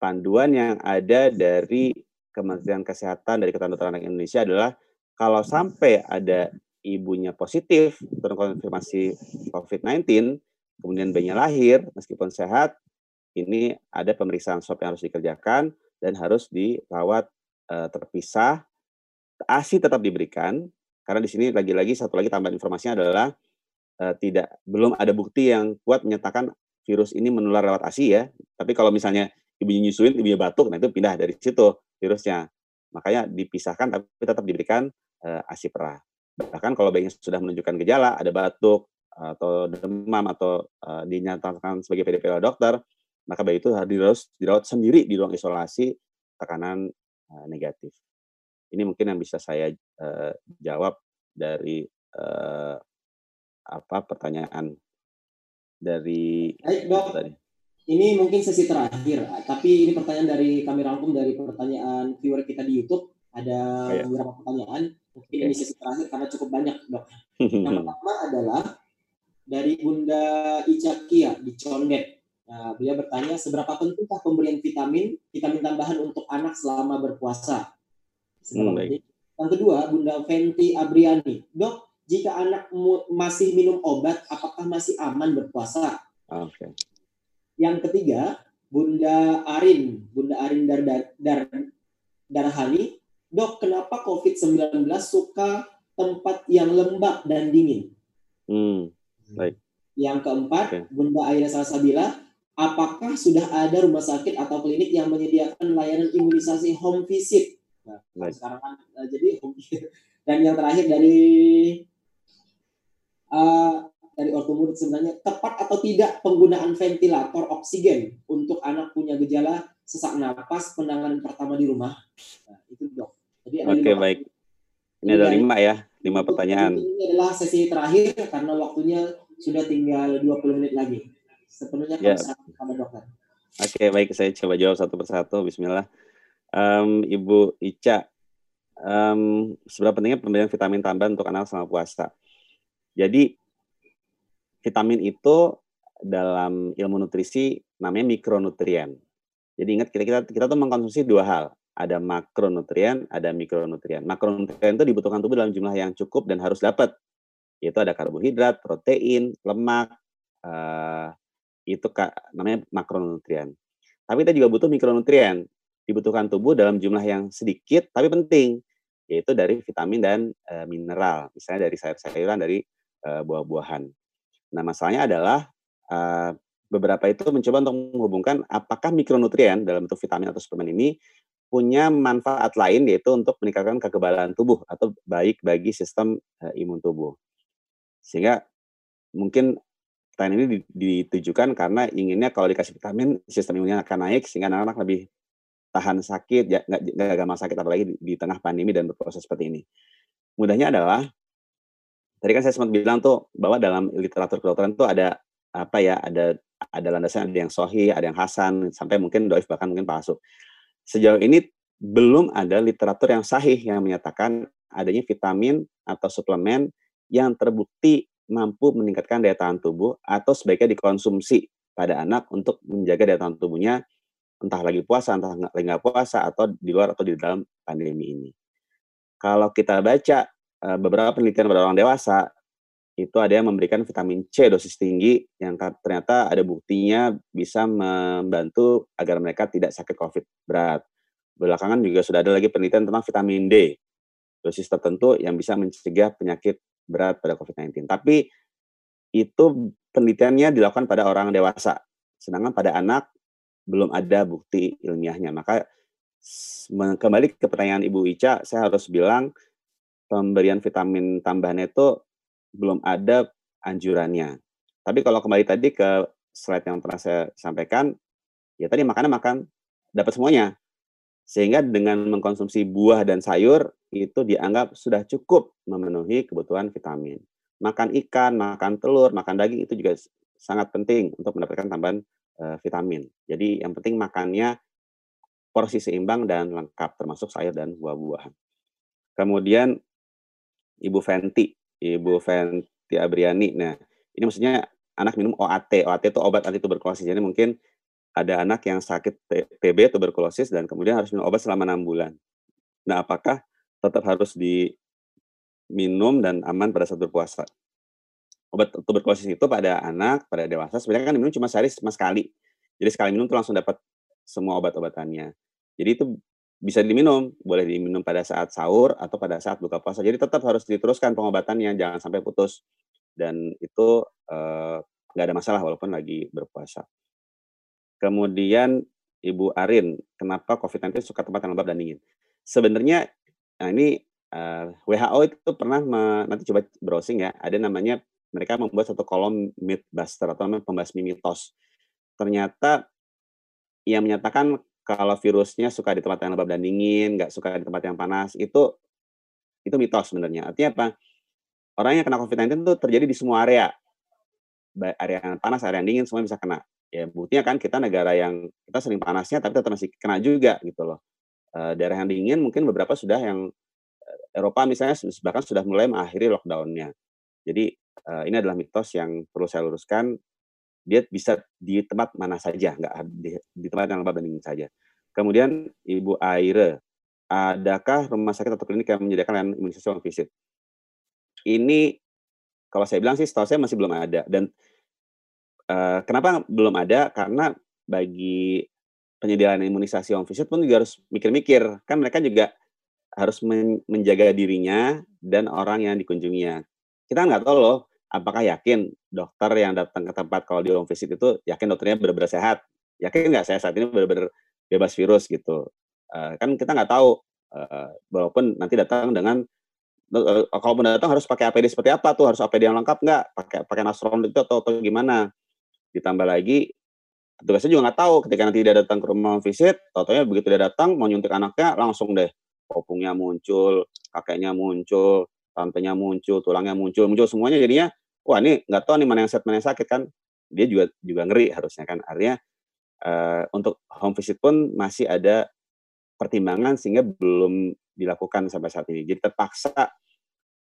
panduan yang ada dari Kementerian Kesehatan dari Dokter Anak Indonesia adalah kalau sampai ada ibunya positif terkonfirmasi COVID-19, kemudian bayinya lahir meskipun sehat, ini ada pemeriksaan swab yang harus dikerjakan dan harus dirawat e, terpisah. ASI tetap diberikan karena di sini lagi-lagi satu lagi tambahan informasinya adalah e, tidak belum ada bukti yang kuat menyatakan virus ini menular lewat ASI ya. Tapi kalau misalnya ibunya nyusuin, ibunya batuk, nah itu pindah dari situ virusnya. Makanya dipisahkan tapi tetap diberikan uh, ASI perah. Bahkan kalau bayinya sudah menunjukkan gejala, ada batuk atau demam atau uh, dinyatakan sebagai PDP oleh dokter, maka bayi itu harus dirawat, dirawat sendiri di ruang isolasi tekanan uh, negatif. Ini mungkin yang bisa saya uh, jawab dari uh, apa pertanyaan dari Baik, dok. tadi. Ini mungkin sesi terakhir, tapi ini pertanyaan dari kami rangkum dari pertanyaan viewer kita di YouTube. Ada oh, ya. beberapa pertanyaan. Mungkin okay. ini sesi terakhir karena cukup banyak, dok. Yang pertama adalah dari Bunda Ica Kia di Condet. Nah, beliau bertanya, seberapa pentingkah pemberian vitamin, vitamin tambahan untuk anak selama berpuasa? Hmm, baik. Yang kedua, Bunda Fenty Abriani. Dok, jika anak masih minum obat, apakah masih aman berpuasa? Oke. Okay. Yang ketiga, Bunda Arin, Bunda Arin Dar, Dar, Darhani, dok kenapa COVID-19 suka tempat yang lembab dan dingin? Hmm, baik. Yang keempat, okay. Bunda Aira Salsabila, apakah sudah ada rumah sakit atau klinik yang menyediakan layanan imunisasi home visit? Nah, sekarang kan uh, jadi home visit. Dan yang terakhir dari uh, dari ortomur sebenarnya tepat atau tidak penggunaan ventilator oksigen untuk anak punya gejala sesak napas penanganan pertama di rumah. Nah, itu dok. Jadi Oke okay, baik. Ini ada lima ya, lima pertanyaan. Ini adalah sesi terakhir karena waktunya sudah tinggal 20 menit lagi. Sepenuhnya ya. kepada dokter. Oke okay, baik, saya coba jawab satu persatu. Bismillah. Um, Ibu Ica, um, seberapa pentingnya pemberian vitamin tambahan untuk anak selama puasa? Jadi vitamin itu dalam ilmu nutrisi namanya mikronutrien. Jadi ingat kita kita kita tuh mengkonsumsi dua hal. ada makronutrien, ada mikronutrien. Makronutrien itu dibutuhkan tubuh dalam jumlah yang cukup dan harus dapat. Yaitu ada karbohidrat, protein, lemak, uh, itu namanya makronutrien. Tapi kita juga butuh mikronutrien. Dibutuhkan tubuh dalam jumlah yang sedikit tapi penting, yaitu dari vitamin dan uh, mineral. Misalnya dari sayur-sayuran, dari uh, buah-buahan. Nah, masalahnya adalah uh, beberapa itu mencoba untuk menghubungkan apakah mikronutrien dalam bentuk vitamin atau suplemen ini punya manfaat lain yaitu untuk meningkatkan kekebalan tubuh atau baik bagi sistem uh, imun tubuh. Sehingga mungkin pertanyaan ini ditujukan karena inginnya kalau dikasih vitamin sistem imunnya akan naik sehingga anak-anak lebih tahan sakit, ya, nggak, gampang sakit apalagi di, di tengah pandemi dan berproses seperti ini. Mudahnya adalah tadi kan saya sempat bilang tuh bahwa dalam literatur kedokteran tuh ada apa ya ada ada landasan ada yang sohi ada yang hasan sampai mungkin doif bahkan mungkin palsu sejauh ini belum ada literatur yang sahih yang menyatakan adanya vitamin atau suplemen yang terbukti mampu meningkatkan daya tahan tubuh atau sebaiknya dikonsumsi pada anak untuk menjaga daya tahan tubuhnya entah lagi puasa, entah lagi nggak puasa, atau di luar atau di dalam pandemi ini. Kalau kita baca beberapa penelitian pada orang dewasa, itu ada yang memberikan vitamin C dosis tinggi yang ternyata ada buktinya bisa membantu agar mereka tidak sakit COVID berat. Belakangan juga sudah ada lagi penelitian tentang vitamin D dosis tertentu yang bisa mencegah penyakit berat pada COVID-19. Tapi itu penelitiannya dilakukan pada orang dewasa, sedangkan pada anak belum ada bukti ilmiahnya. Maka kembali ke pertanyaan Ibu Ica, saya harus bilang pemberian vitamin tambahan itu belum ada anjurannya. Tapi kalau kembali tadi ke slide yang pernah saya sampaikan, ya tadi makanan makan dapat semuanya. Sehingga dengan mengkonsumsi buah dan sayur itu dianggap sudah cukup memenuhi kebutuhan vitamin. Makan ikan, makan telur, makan daging itu juga sangat penting untuk mendapatkan tambahan uh, vitamin. Jadi yang penting makannya porsi seimbang dan lengkap termasuk sayur dan buah-buahan. Kemudian Ibu Fenti Ibu Fenti Abriani. Nah, ini maksudnya anak minum OAT. OAT itu obat anti tuberkulosis. Jadi mungkin ada anak yang sakit TB tuberkulosis dan kemudian harus minum obat selama enam bulan. Nah, apakah tetap harus diminum dan aman pada saat berpuasa? Obat tuberkulosis itu pada anak, pada dewasa sebenarnya kan diminum cuma sehari cuma sekali. Jadi sekali minum tuh langsung dapat semua obat-obatannya. Jadi itu bisa diminum, boleh diminum pada saat sahur atau pada saat buka puasa. Jadi tetap harus diteruskan pengobatannya, jangan sampai putus. Dan itu eh, nggak ada masalah walaupun lagi berpuasa. Kemudian Ibu Arin, kenapa COVID-19 suka tempat yang lembab dan dingin? Sebenarnya, nah ini uh, eh, WHO itu pernah me, nanti coba browsing ya, ada namanya mereka membuat satu kolom mythbuster atau namanya pembasmi mitos. Ternyata yang menyatakan kalau virusnya suka di tempat yang lembab dan dingin, nggak suka di tempat yang panas, itu itu mitos sebenarnya. Artinya apa? Orang yang kena COVID-19 itu terjadi di semua area. Area yang panas, area yang dingin, semua bisa kena. Ya buktinya kan kita negara yang kita sering panasnya tapi tetap masih kena juga gitu loh. E, daerah yang dingin mungkin beberapa sudah yang eh, Eropa misalnya bahkan sudah mulai mengakhiri lockdownnya. Jadi e, ini adalah mitos yang perlu saya luruskan dia bisa di tempat mana saja, nggak di, di tempat yang lembab dan saja. Kemudian Ibu Aire, adakah rumah sakit atau klinik yang menyediakan layanan imunisasi on visit? Ini kalau saya bilang sih setahu saya masih belum ada dan uh, kenapa belum ada? Karena bagi penyediaan imunisasi on visit pun juga harus mikir-mikir. Kan mereka juga harus men menjaga dirinya dan orang yang dikunjunginya. Kita nggak tahu loh apakah yakin dokter yang datang ke tempat kalau di home visit itu yakin dokternya benar-benar sehat? Yakin nggak saya saat ini benar-benar bebas virus gitu? Uh, kan kita nggak tahu. Uh, walaupun nanti datang dengan uh, kalau datang harus pakai APD seperti apa tuh? Harus APD yang lengkap nggak? Pakai pakai nasron itu atau, atau gimana? Ditambah lagi petugasnya juga nggak tahu ketika nanti dia datang ke rumah visit, totalnya begitu dia datang mau nyuntik anaknya langsung deh opungnya muncul, kakeknya muncul, tantenya muncul, tulangnya muncul, muncul semuanya jadinya wah ini nggak tahu nih mana yang sehat mana yang sakit kan dia juga juga ngeri harusnya kan artinya uh, untuk home visit pun masih ada pertimbangan sehingga belum dilakukan sampai saat ini jadi terpaksa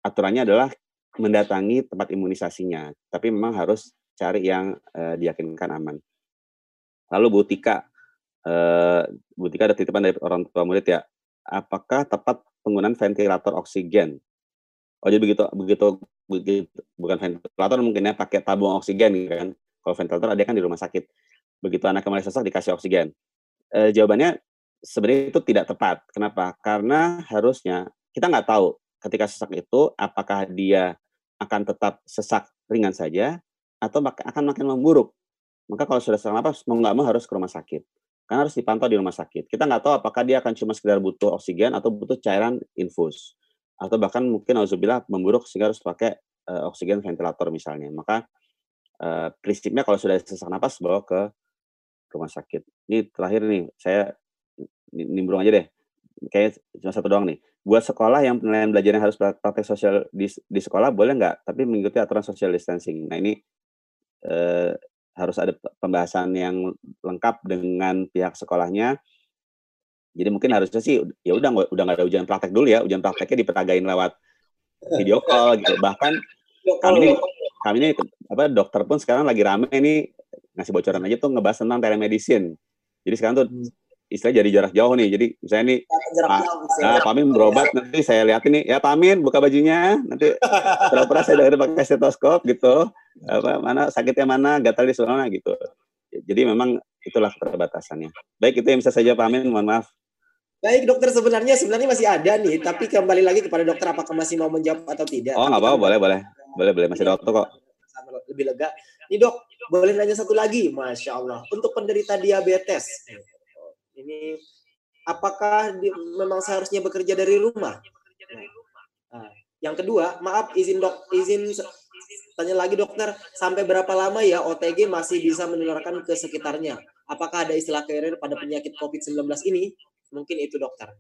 aturannya adalah mendatangi tempat imunisasinya tapi memang harus cari yang uh, diyakinkan aman lalu Bu Tika uh, Bu Tika ada titipan dari orang tua murid ya. Apakah tepat penggunaan ventilator oksigen? Oh jadi begitu begitu bukan ventilator mungkin ya pakai tabung oksigen gitu kan. Kalau ventilator ada kan di rumah sakit. Begitu anak mulai sesak dikasih oksigen. Uh, jawabannya sebenarnya itu tidak tepat. Kenapa? Karena harusnya kita nggak tahu ketika sesak itu apakah dia akan tetap sesak ringan saja atau akan makin memburuk. Maka kalau sudah sesak napas mau nggak mau harus ke rumah sakit. Karena harus dipantau di rumah sakit. Kita nggak tahu apakah dia akan cuma sekedar butuh oksigen atau butuh cairan infus. Atau bahkan mungkin auzubillah memburuk sehingga harus pakai uh, oksigen ventilator misalnya. Maka uh, prinsipnya kalau sudah sesak napas bawa ke rumah sakit. Ini terakhir nih, saya nimbrung aja deh. Kayak cuma satu doang nih buat sekolah yang penilaian belajarnya harus praktek sosial di, di sekolah boleh nggak tapi mengikuti aturan social distancing nah ini eh, harus ada pembahasan yang lengkap dengan pihak sekolahnya jadi mungkin harusnya sih ya udah udah nggak ada ujian praktek dulu ya ujian prakteknya diperagain lewat video call gitu bahkan kami ini kami ini apa dokter pun sekarang lagi rame ini ngasih bocoran aja tuh ngebahas tentang telemedicine jadi sekarang tuh hmm istilah jadi jarak jauh nih. Jadi misalnya nih, jarak Pak, jauh, nah, Pak Amin berobat nanti saya lihat ini, ya Pak Amin buka bajunya, nanti pura-pura saya udah pakai stetoskop gitu, apa mana sakitnya mana, gatal di mana gitu. Jadi memang itulah keterbatasannya. Baik itu yang bisa saja Pak Amin, mohon maaf. Baik dokter sebenarnya sebenarnya masih ada nih, tapi kembali lagi kepada dokter apakah masih mau menjawab atau tidak. Oh nggak apa-apa, boleh boleh, boleh boleh masih ada waktu kok. Lebih lega. Nih dok, boleh nanya satu lagi, masya Allah. Untuk penderita diabetes, ini apakah di, memang seharusnya bekerja dari rumah? Nah, yang kedua, maaf izin dok, izin tanya lagi dokter, sampai berapa lama ya OTG masih bisa menularkan ke sekitarnya? Apakah ada istilah carrier pada penyakit COVID-19 ini? Mungkin itu dokter.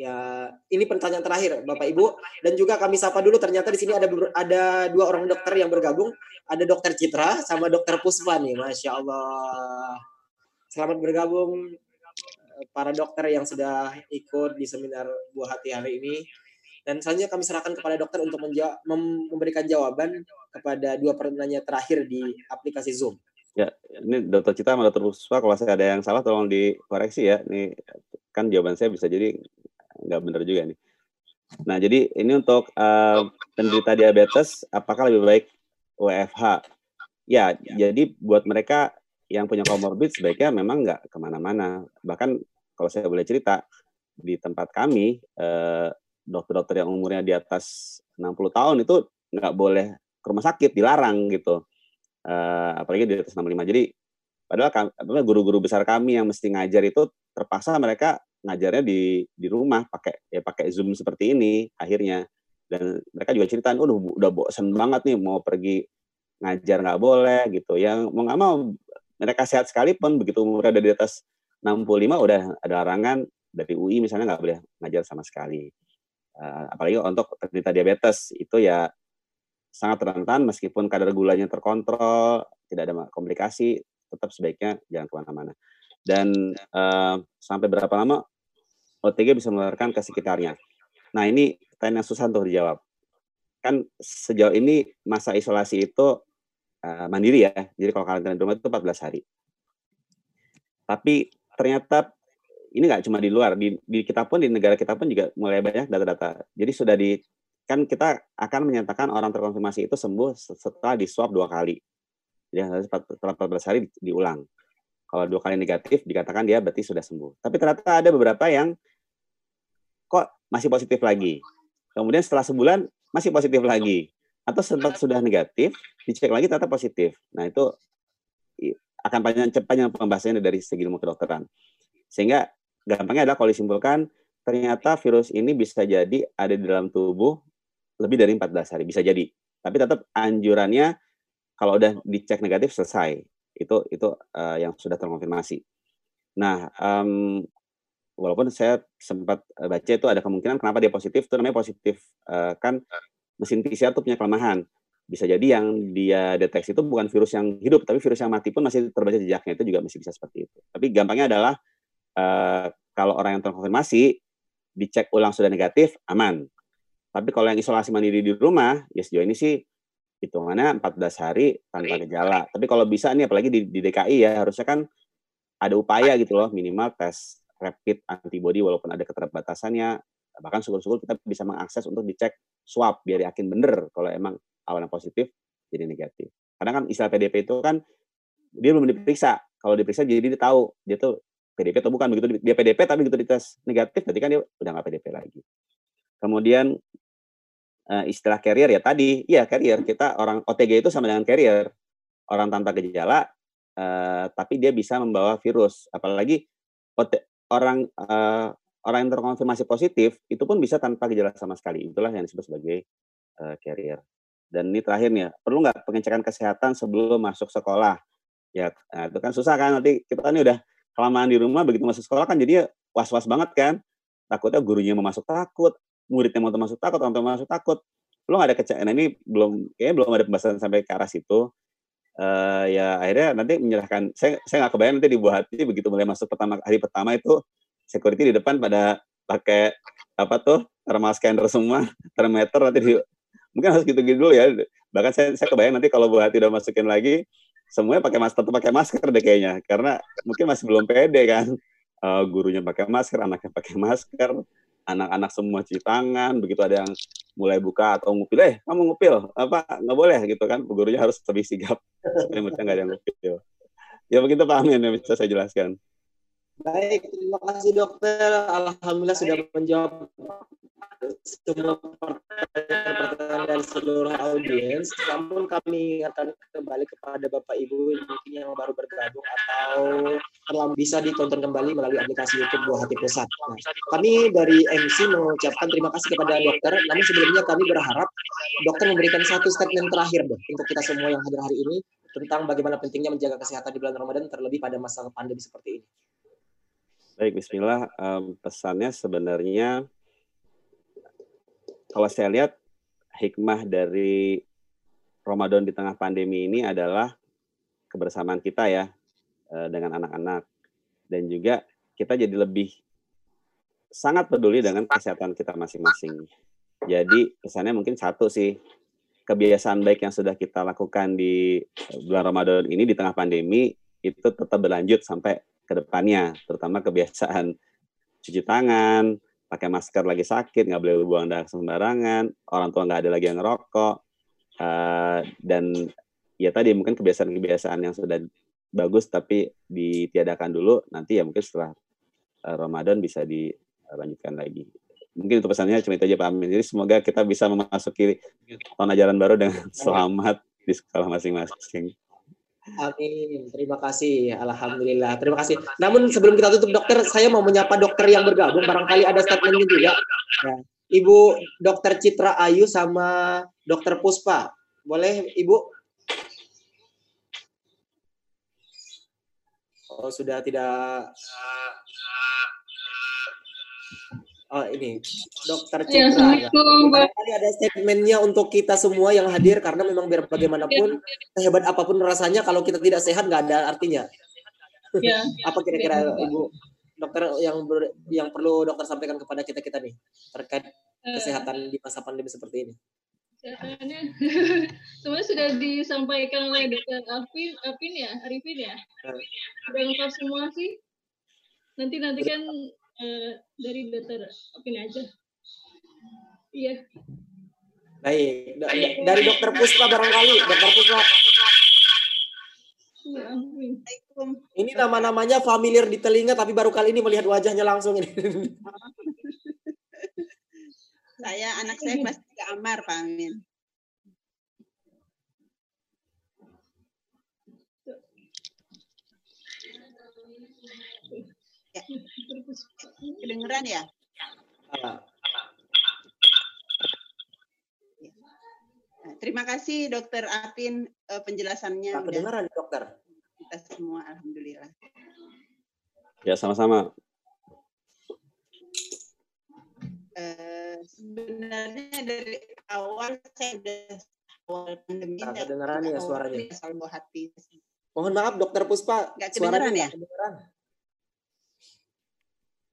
Ya, ini pertanyaan terakhir Bapak Ibu dan juga kami sapa dulu ternyata di sini ada ada dua orang dokter yang bergabung, ada dokter Citra sama dokter Puspa nih, Masya Allah. Selamat bergabung para dokter yang sudah ikut di seminar buah hati hari ini. Dan selanjutnya kami serahkan kepada dokter untuk memberikan jawaban kepada dua pertanyaan terakhir di aplikasi Zoom. Ya, ini dokter Cita sama dokter Puspa, kalau saya ada yang salah tolong dikoreksi ya. Ini kan jawaban saya bisa jadi nggak benar juga nih. Nah, jadi ini untuk uh, penderita diabetes, apakah lebih baik WFH? Ya, jadi buat mereka yang punya komorbid sebaiknya memang nggak ke mana-mana. Bahkan kalau saya boleh cerita, di tempat kami, eh, dokter-dokter yang umurnya di atas 60 tahun itu nggak boleh ke rumah sakit, dilarang gitu. Eh, apalagi di atas 65. Jadi, padahal guru-guru besar kami yang mesti ngajar itu terpaksa mereka ngajarnya di di rumah pakai ya pakai zoom seperti ini akhirnya dan mereka juga cerita, udah udah bosen banget nih mau pergi ngajar nggak boleh gitu yang mau nggak mau mereka sehat sekalipun begitu umurnya ada di atas 65 udah ada larangan dari UI misalnya nggak boleh ngajar sama sekali. Uh, apalagi untuk penderita diabetes itu ya sangat rentan meskipun kadar gulanya terkontrol, tidak ada komplikasi, tetap sebaiknya jangan ke mana-mana. Dan uh, sampai berapa lama OTG bisa menularkan ke sekitarnya. Nah ini pertanyaan yang susah untuk dijawab. Kan sejauh ini masa isolasi itu uh, mandiri ya. Jadi kalau karantina di rumah itu 14 hari. Tapi ternyata ini nggak cuma di luar, di, di kita pun di negara kita pun juga mulai banyak data-data. Jadi sudah di kan kita akan menyatakan orang terkonfirmasi itu sembuh setelah di swab dua kali. Jadi setelah 14 hari diulang. Kalau dua kali negatif dikatakan dia berarti sudah sembuh. Tapi ternyata ada beberapa yang kok masih positif lagi. Kemudian setelah sebulan masih positif lagi atau sempat sudah negatif, dicek lagi ternyata positif. Nah, itu akan panjang cepatnya pembahasannya dari segi ilmu kedokteran. Sehingga gampangnya adalah kalau disimpulkan ternyata virus ini bisa jadi ada di dalam tubuh lebih dari 14 hari, bisa jadi. Tapi tetap anjurannya kalau udah dicek negatif selesai. Itu itu uh, yang sudah terkonfirmasi. Nah, um, walaupun saya sempat baca itu ada kemungkinan kenapa dia positif itu namanya positif uh, kan mesin PCR itu punya kelemahan. Bisa jadi yang dia deteksi itu bukan virus yang hidup, tapi virus yang mati pun masih terbaca jejaknya. Itu juga masih bisa seperti itu. Tapi gampangnya adalah uh, kalau orang yang terkonfirmasi dicek ulang sudah negatif, aman. Tapi kalau yang isolasi mandiri di rumah, ya sejauh ini sih hitungannya 14 hari tanpa gejala. Tapi kalau bisa nih apalagi di, di DKI ya harusnya kan ada upaya gitu loh minimal tes rapid antibody walaupun ada keterbatasannya. Bahkan syukur-syukur kita bisa mengakses untuk dicek swab biar yakin bener kalau emang awalnya positif jadi negatif. Karena kan istilah PDP itu kan dia belum diperiksa. Kalau diperiksa jadi dia tahu dia tuh PDP atau bukan. Begitu dia PDP tapi begitu dites negatif berarti kan dia udah nggak PDP lagi. Kemudian uh, istilah carrier ya tadi, iya carrier kita orang OTG itu sama dengan carrier, orang tanpa gejala, uh, tapi dia bisa membawa virus. Apalagi orang uh, orang yang terkonfirmasi positif itu pun bisa tanpa gejala sama sekali. Itulah yang disebut sebagai uh, carrier. Dan ini terakhir nih, perlu nggak pengecekan kesehatan sebelum masuk sekolah? Ya, nah, itu kan susah kan nanti kita ini udah kelamaan di rumah begitu masuk sekolah kan jadi was-was banget kan. Takutnya gurunya mau masuk takut, muridnya mau masuk takut, orang tua masuk takut. Lo nggak ada kecelakaan. Nah, ini belum, kayaknya belum ada pembahasan sampai ke arah situ. Uh, ya akhirnya nanti menyerahkan. Saya saya nggak kebayang nanti di buah hati begitu mulai masuk pertama hari pertama itu security di depan pada pakai apa tuh thermal scanner semua, termometer nanti di, mungkin harus gitu-gitu dulu ya. Bahkan saya saya kebayang nanti kalau buah hati udah masukin lagi semuanya pakai masker tetap pakai masker deh kayaknya karena mungkin masih belum pede kan uh, gurunya pakai masker anaknya pakai masker anak-anak semua cuci tangan begitu ada yang mulai buka atau ngupil eh kamu ngupil? Apa? Nggak boleh? Gitu kan. Gurunya harus lebih sigap supaya mereka nggak ada yang ngupil. Ya begitu Pak Amin. Yang bisa saya jelaskan. Baik terima kasih dokter. Alhamdulillah sudah menjawab semua pertanyaan dari seluruh audiens. Namun kami ingatkan kembali kepada Bapak Ibu mungkin yang baru bergabung atau telah bisa ditonton kembali melalui aplikasi YouTube Buah Hati Pusat. Nah, kami dari MC mengucapkan terima kasih kepada dokter. Namun sebelumnya kami berharap dokter memberikan satu statement terakhir deh untuk kita semua yang hadir hari ini tentang bagaimana pentingnya menjaga kesehatan di bulan Ramadan terlebih pada masa pandemi seperti ini. Baik, Bismillah. Um, pesannya sebenarnya kalau saya lihat hikmah dari Ramadan di tengah pandemi ini adalah kebersamaan kita ya eh, dengan anak-anak. Dan juga kita jadi lebih sangat peduli dengan kesehatan kita masing-masing. Jadi kesannya mungkin satu sih. Kebiasaan baik yang sudah kita lakukan di bulan Ramadan ini di tengah pandemi itu tetap berlanjut sampai ke depannya, terutama kebiasaan cuci tangan, pakai masker lagi sakit, nggak boleh buang darah sembarangan, orang tua nggak ada lagi yang ngerokok, uh, dan ya tadi mungkin kebiasaan-kebiasaan yang sudah bagus tapi ditiadakan dulu, nanti ya mungkin setelah uh, Ramadan bisa dilanjutkan lagi. Mungkin itu pesannya cuma itu aja Pak Amin. Jadi semoga kita bisa memasuki tahun ajaran baru dengan selamat di sekolah masing-masing. Amin. Terima kasih. Alhamdulillah. Terima kasih. Namun sebelum kita tutup dokter, saya mau menyapa dokter yang bergabung. Barangkali ada statement juga. Ya. Ibu Dokter Citra Ayu sama Dokter Puspa. Boleh Ibu? Oh, sudah tidak Oh ini Dokter iya, Citra. Ya, ya. ada statementnya untuk kita semua yang hadir karena memang biar bagaimanapun ya. sehebat apa pun rasanya kalau kita tidak sehat nggak ada artinya. Ya. Apa kira-kira ya. Ibu dokter yang ber, yang perlu dokter sampaikan kepada kita kita nih terkait uh, kesehatan di masa pandemi seperti ini? Kesehatannya semuanya sudah disampaikan oleh dokter Alvin, Alvin ya, Arifin ya. Uh. Sudah lengkap semua sih. Nanti nanti kan Eh, dari dokter Opin aja. Iya. Baik, dari dokter Puspa barangkali, dokter Puspa. Ya, ini nama-namanya familiar di telinga, tapi baru kali ini melihat wajahnya langsung ini. saya anak saya kelas 3 Amar, Pak Amin. Ya. Kedengeran ya? Nah, terima kasih Dokter Apin uh, penjelasannya. Nah, kedengeran dokter. Kita semua alhamdulillah. Ya sama-sama. Uh, sebenarnya dari awal saya sudah awal pandemi. Nah, kedengeran ya suaranya. Selalu hati. Mohon maaf Dokter Puspa. Gak kedengeran ya? Kedengeran.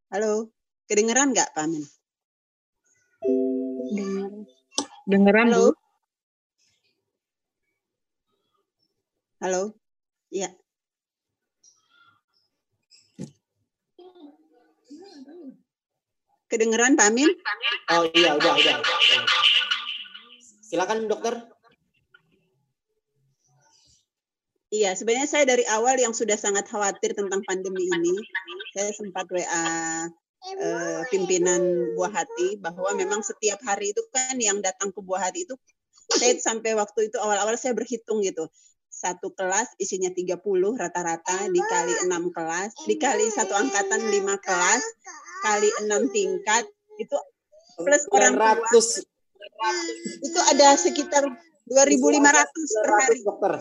Halo, kedengeran nggak Pak Amin? Dengar. Dengeran, Halo? Bu? Halo? Iya. Kedengeran Pak Amin? Oh iya, udah, udah. Silakan dokter. Iya, sebenarnya saya dari awal yang sudah sangat khawatir tentang pandemi ini. Saya sempat WA eh, pimpinan Buah Hati bahwa memang setiap hari itu kan yang datang ke Buah Hati itu saya sampai waktu itu awal-awal saya berhitung gitu. Satu kelas isinya 30 rata-rata dikali enam kelas, dikali satu angkatan lima kelas, kali enam tingkat itu plus orang tua 900 itu ada sekitar 2.500 per hari. dokter.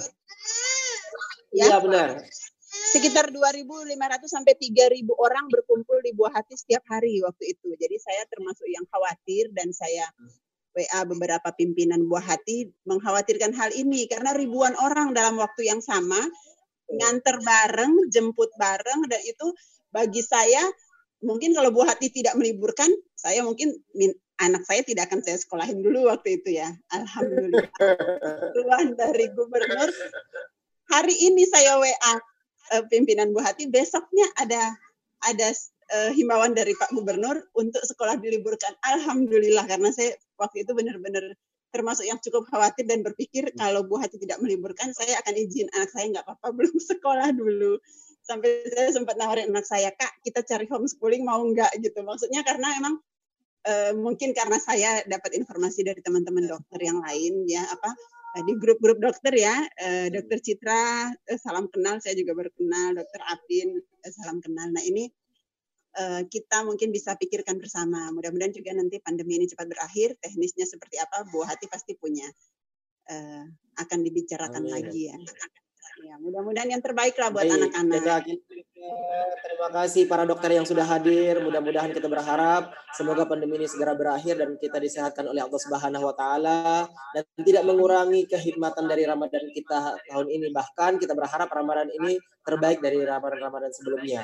Ya. Iya benar. Sekitar 2.500 sampai 3.000 orang berkumpul di Buah Hati setiap hari waktu itu. Jadi saya termasuk yang khawatir dan saya WA beberapa pimpinan Buah Hati mengkhawatirkan hal ini karena ribuan orang dalam waktu yang sama nganter bareng, jemput bareng dan itu bagi saya mungkin kalau buah hati tidak meliburkan, saya mungkin min- anak saya tidak akan saya sekolahin dulu waktu itu ya. Alhamdulillah. Tuhan dari gubernur. Hari ini saya WA eh, pimpinan buah hati, besoknya ada ada eh, himbauan dari Pak Gubernur untuk sekolah diliburkan. Alhamdulillah karena saya waktu itu benar-benar termasuk yang cukup khawatir dan berpikir kalau buah hati tidak meliburkan, saya akan izin anak saya nggak apa-apa belum sekolah dulu. Sampai saya sempat nawarin anak saya kak kita cari homeschooling mau nggak? Gitu. Maksudnya karena emang eh, mungkin karena saya dapat informasi dari teman-teman dokter yang lain ya apa di grup-grup dokter ya. Eh, dokter Citra eh, salam kenal saya juga baru kenal dokter Apin eh, salam kenal. Nah ini eh, kita mungkin bisa pikirkan bersama. Mudah-mudahan juga nanti pandemi ini cepat berakhir teknisnya seperti apa buah hati pasti punya. Eh, akan dibicarakan Amin. lagi ya ya mudah-mudahan yang terbaik lah buat anak-anak. Terima kasih para dokter yang sudah hadir. Mudah-mudahan kita berharap semoga pandemi ini segera berakhir dan kita disehatkan oleh Allah Subhanahu wa taala dan tidak mengurangi kehidmatan dari Ramadan kita tahun ini. Bahkan kita berharap Ramadan ini terbaik dari Ramadan-Ramadan sebelumnya.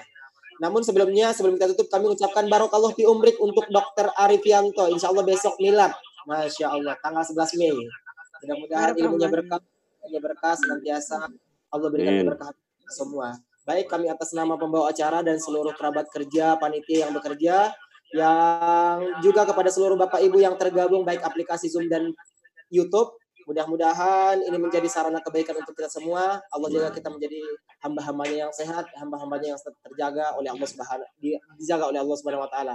Namun sebelumnya, sebelum kita tutup, kami ucapkan barokallah fi umrik untuk Dokter Arif Yanto. Insya Allah besok milad. Masya Allah, tanggal 11 Mei. Mudah-mudahan ilmunya berkah, ilmunya berkah senantiasa Allah berikan keberkahan semua. Baik kami atas nama pembawa acara dan seluruh kerabat kerja, panitia yang bekerja, yang juga kepada seluruh Bapak Ibu yang tergabung baik aplikasi Zoom dan YouTube. Mudah-mudahan ini menjadi sarana kebaikan untuk kita semua. Allah jaga kita menjadi hamba-hambanya yang sehat, hamba-hambanya yang terjaga oleh Allah Subhanahu dijaga oleh Allah Subhanahu wa taala.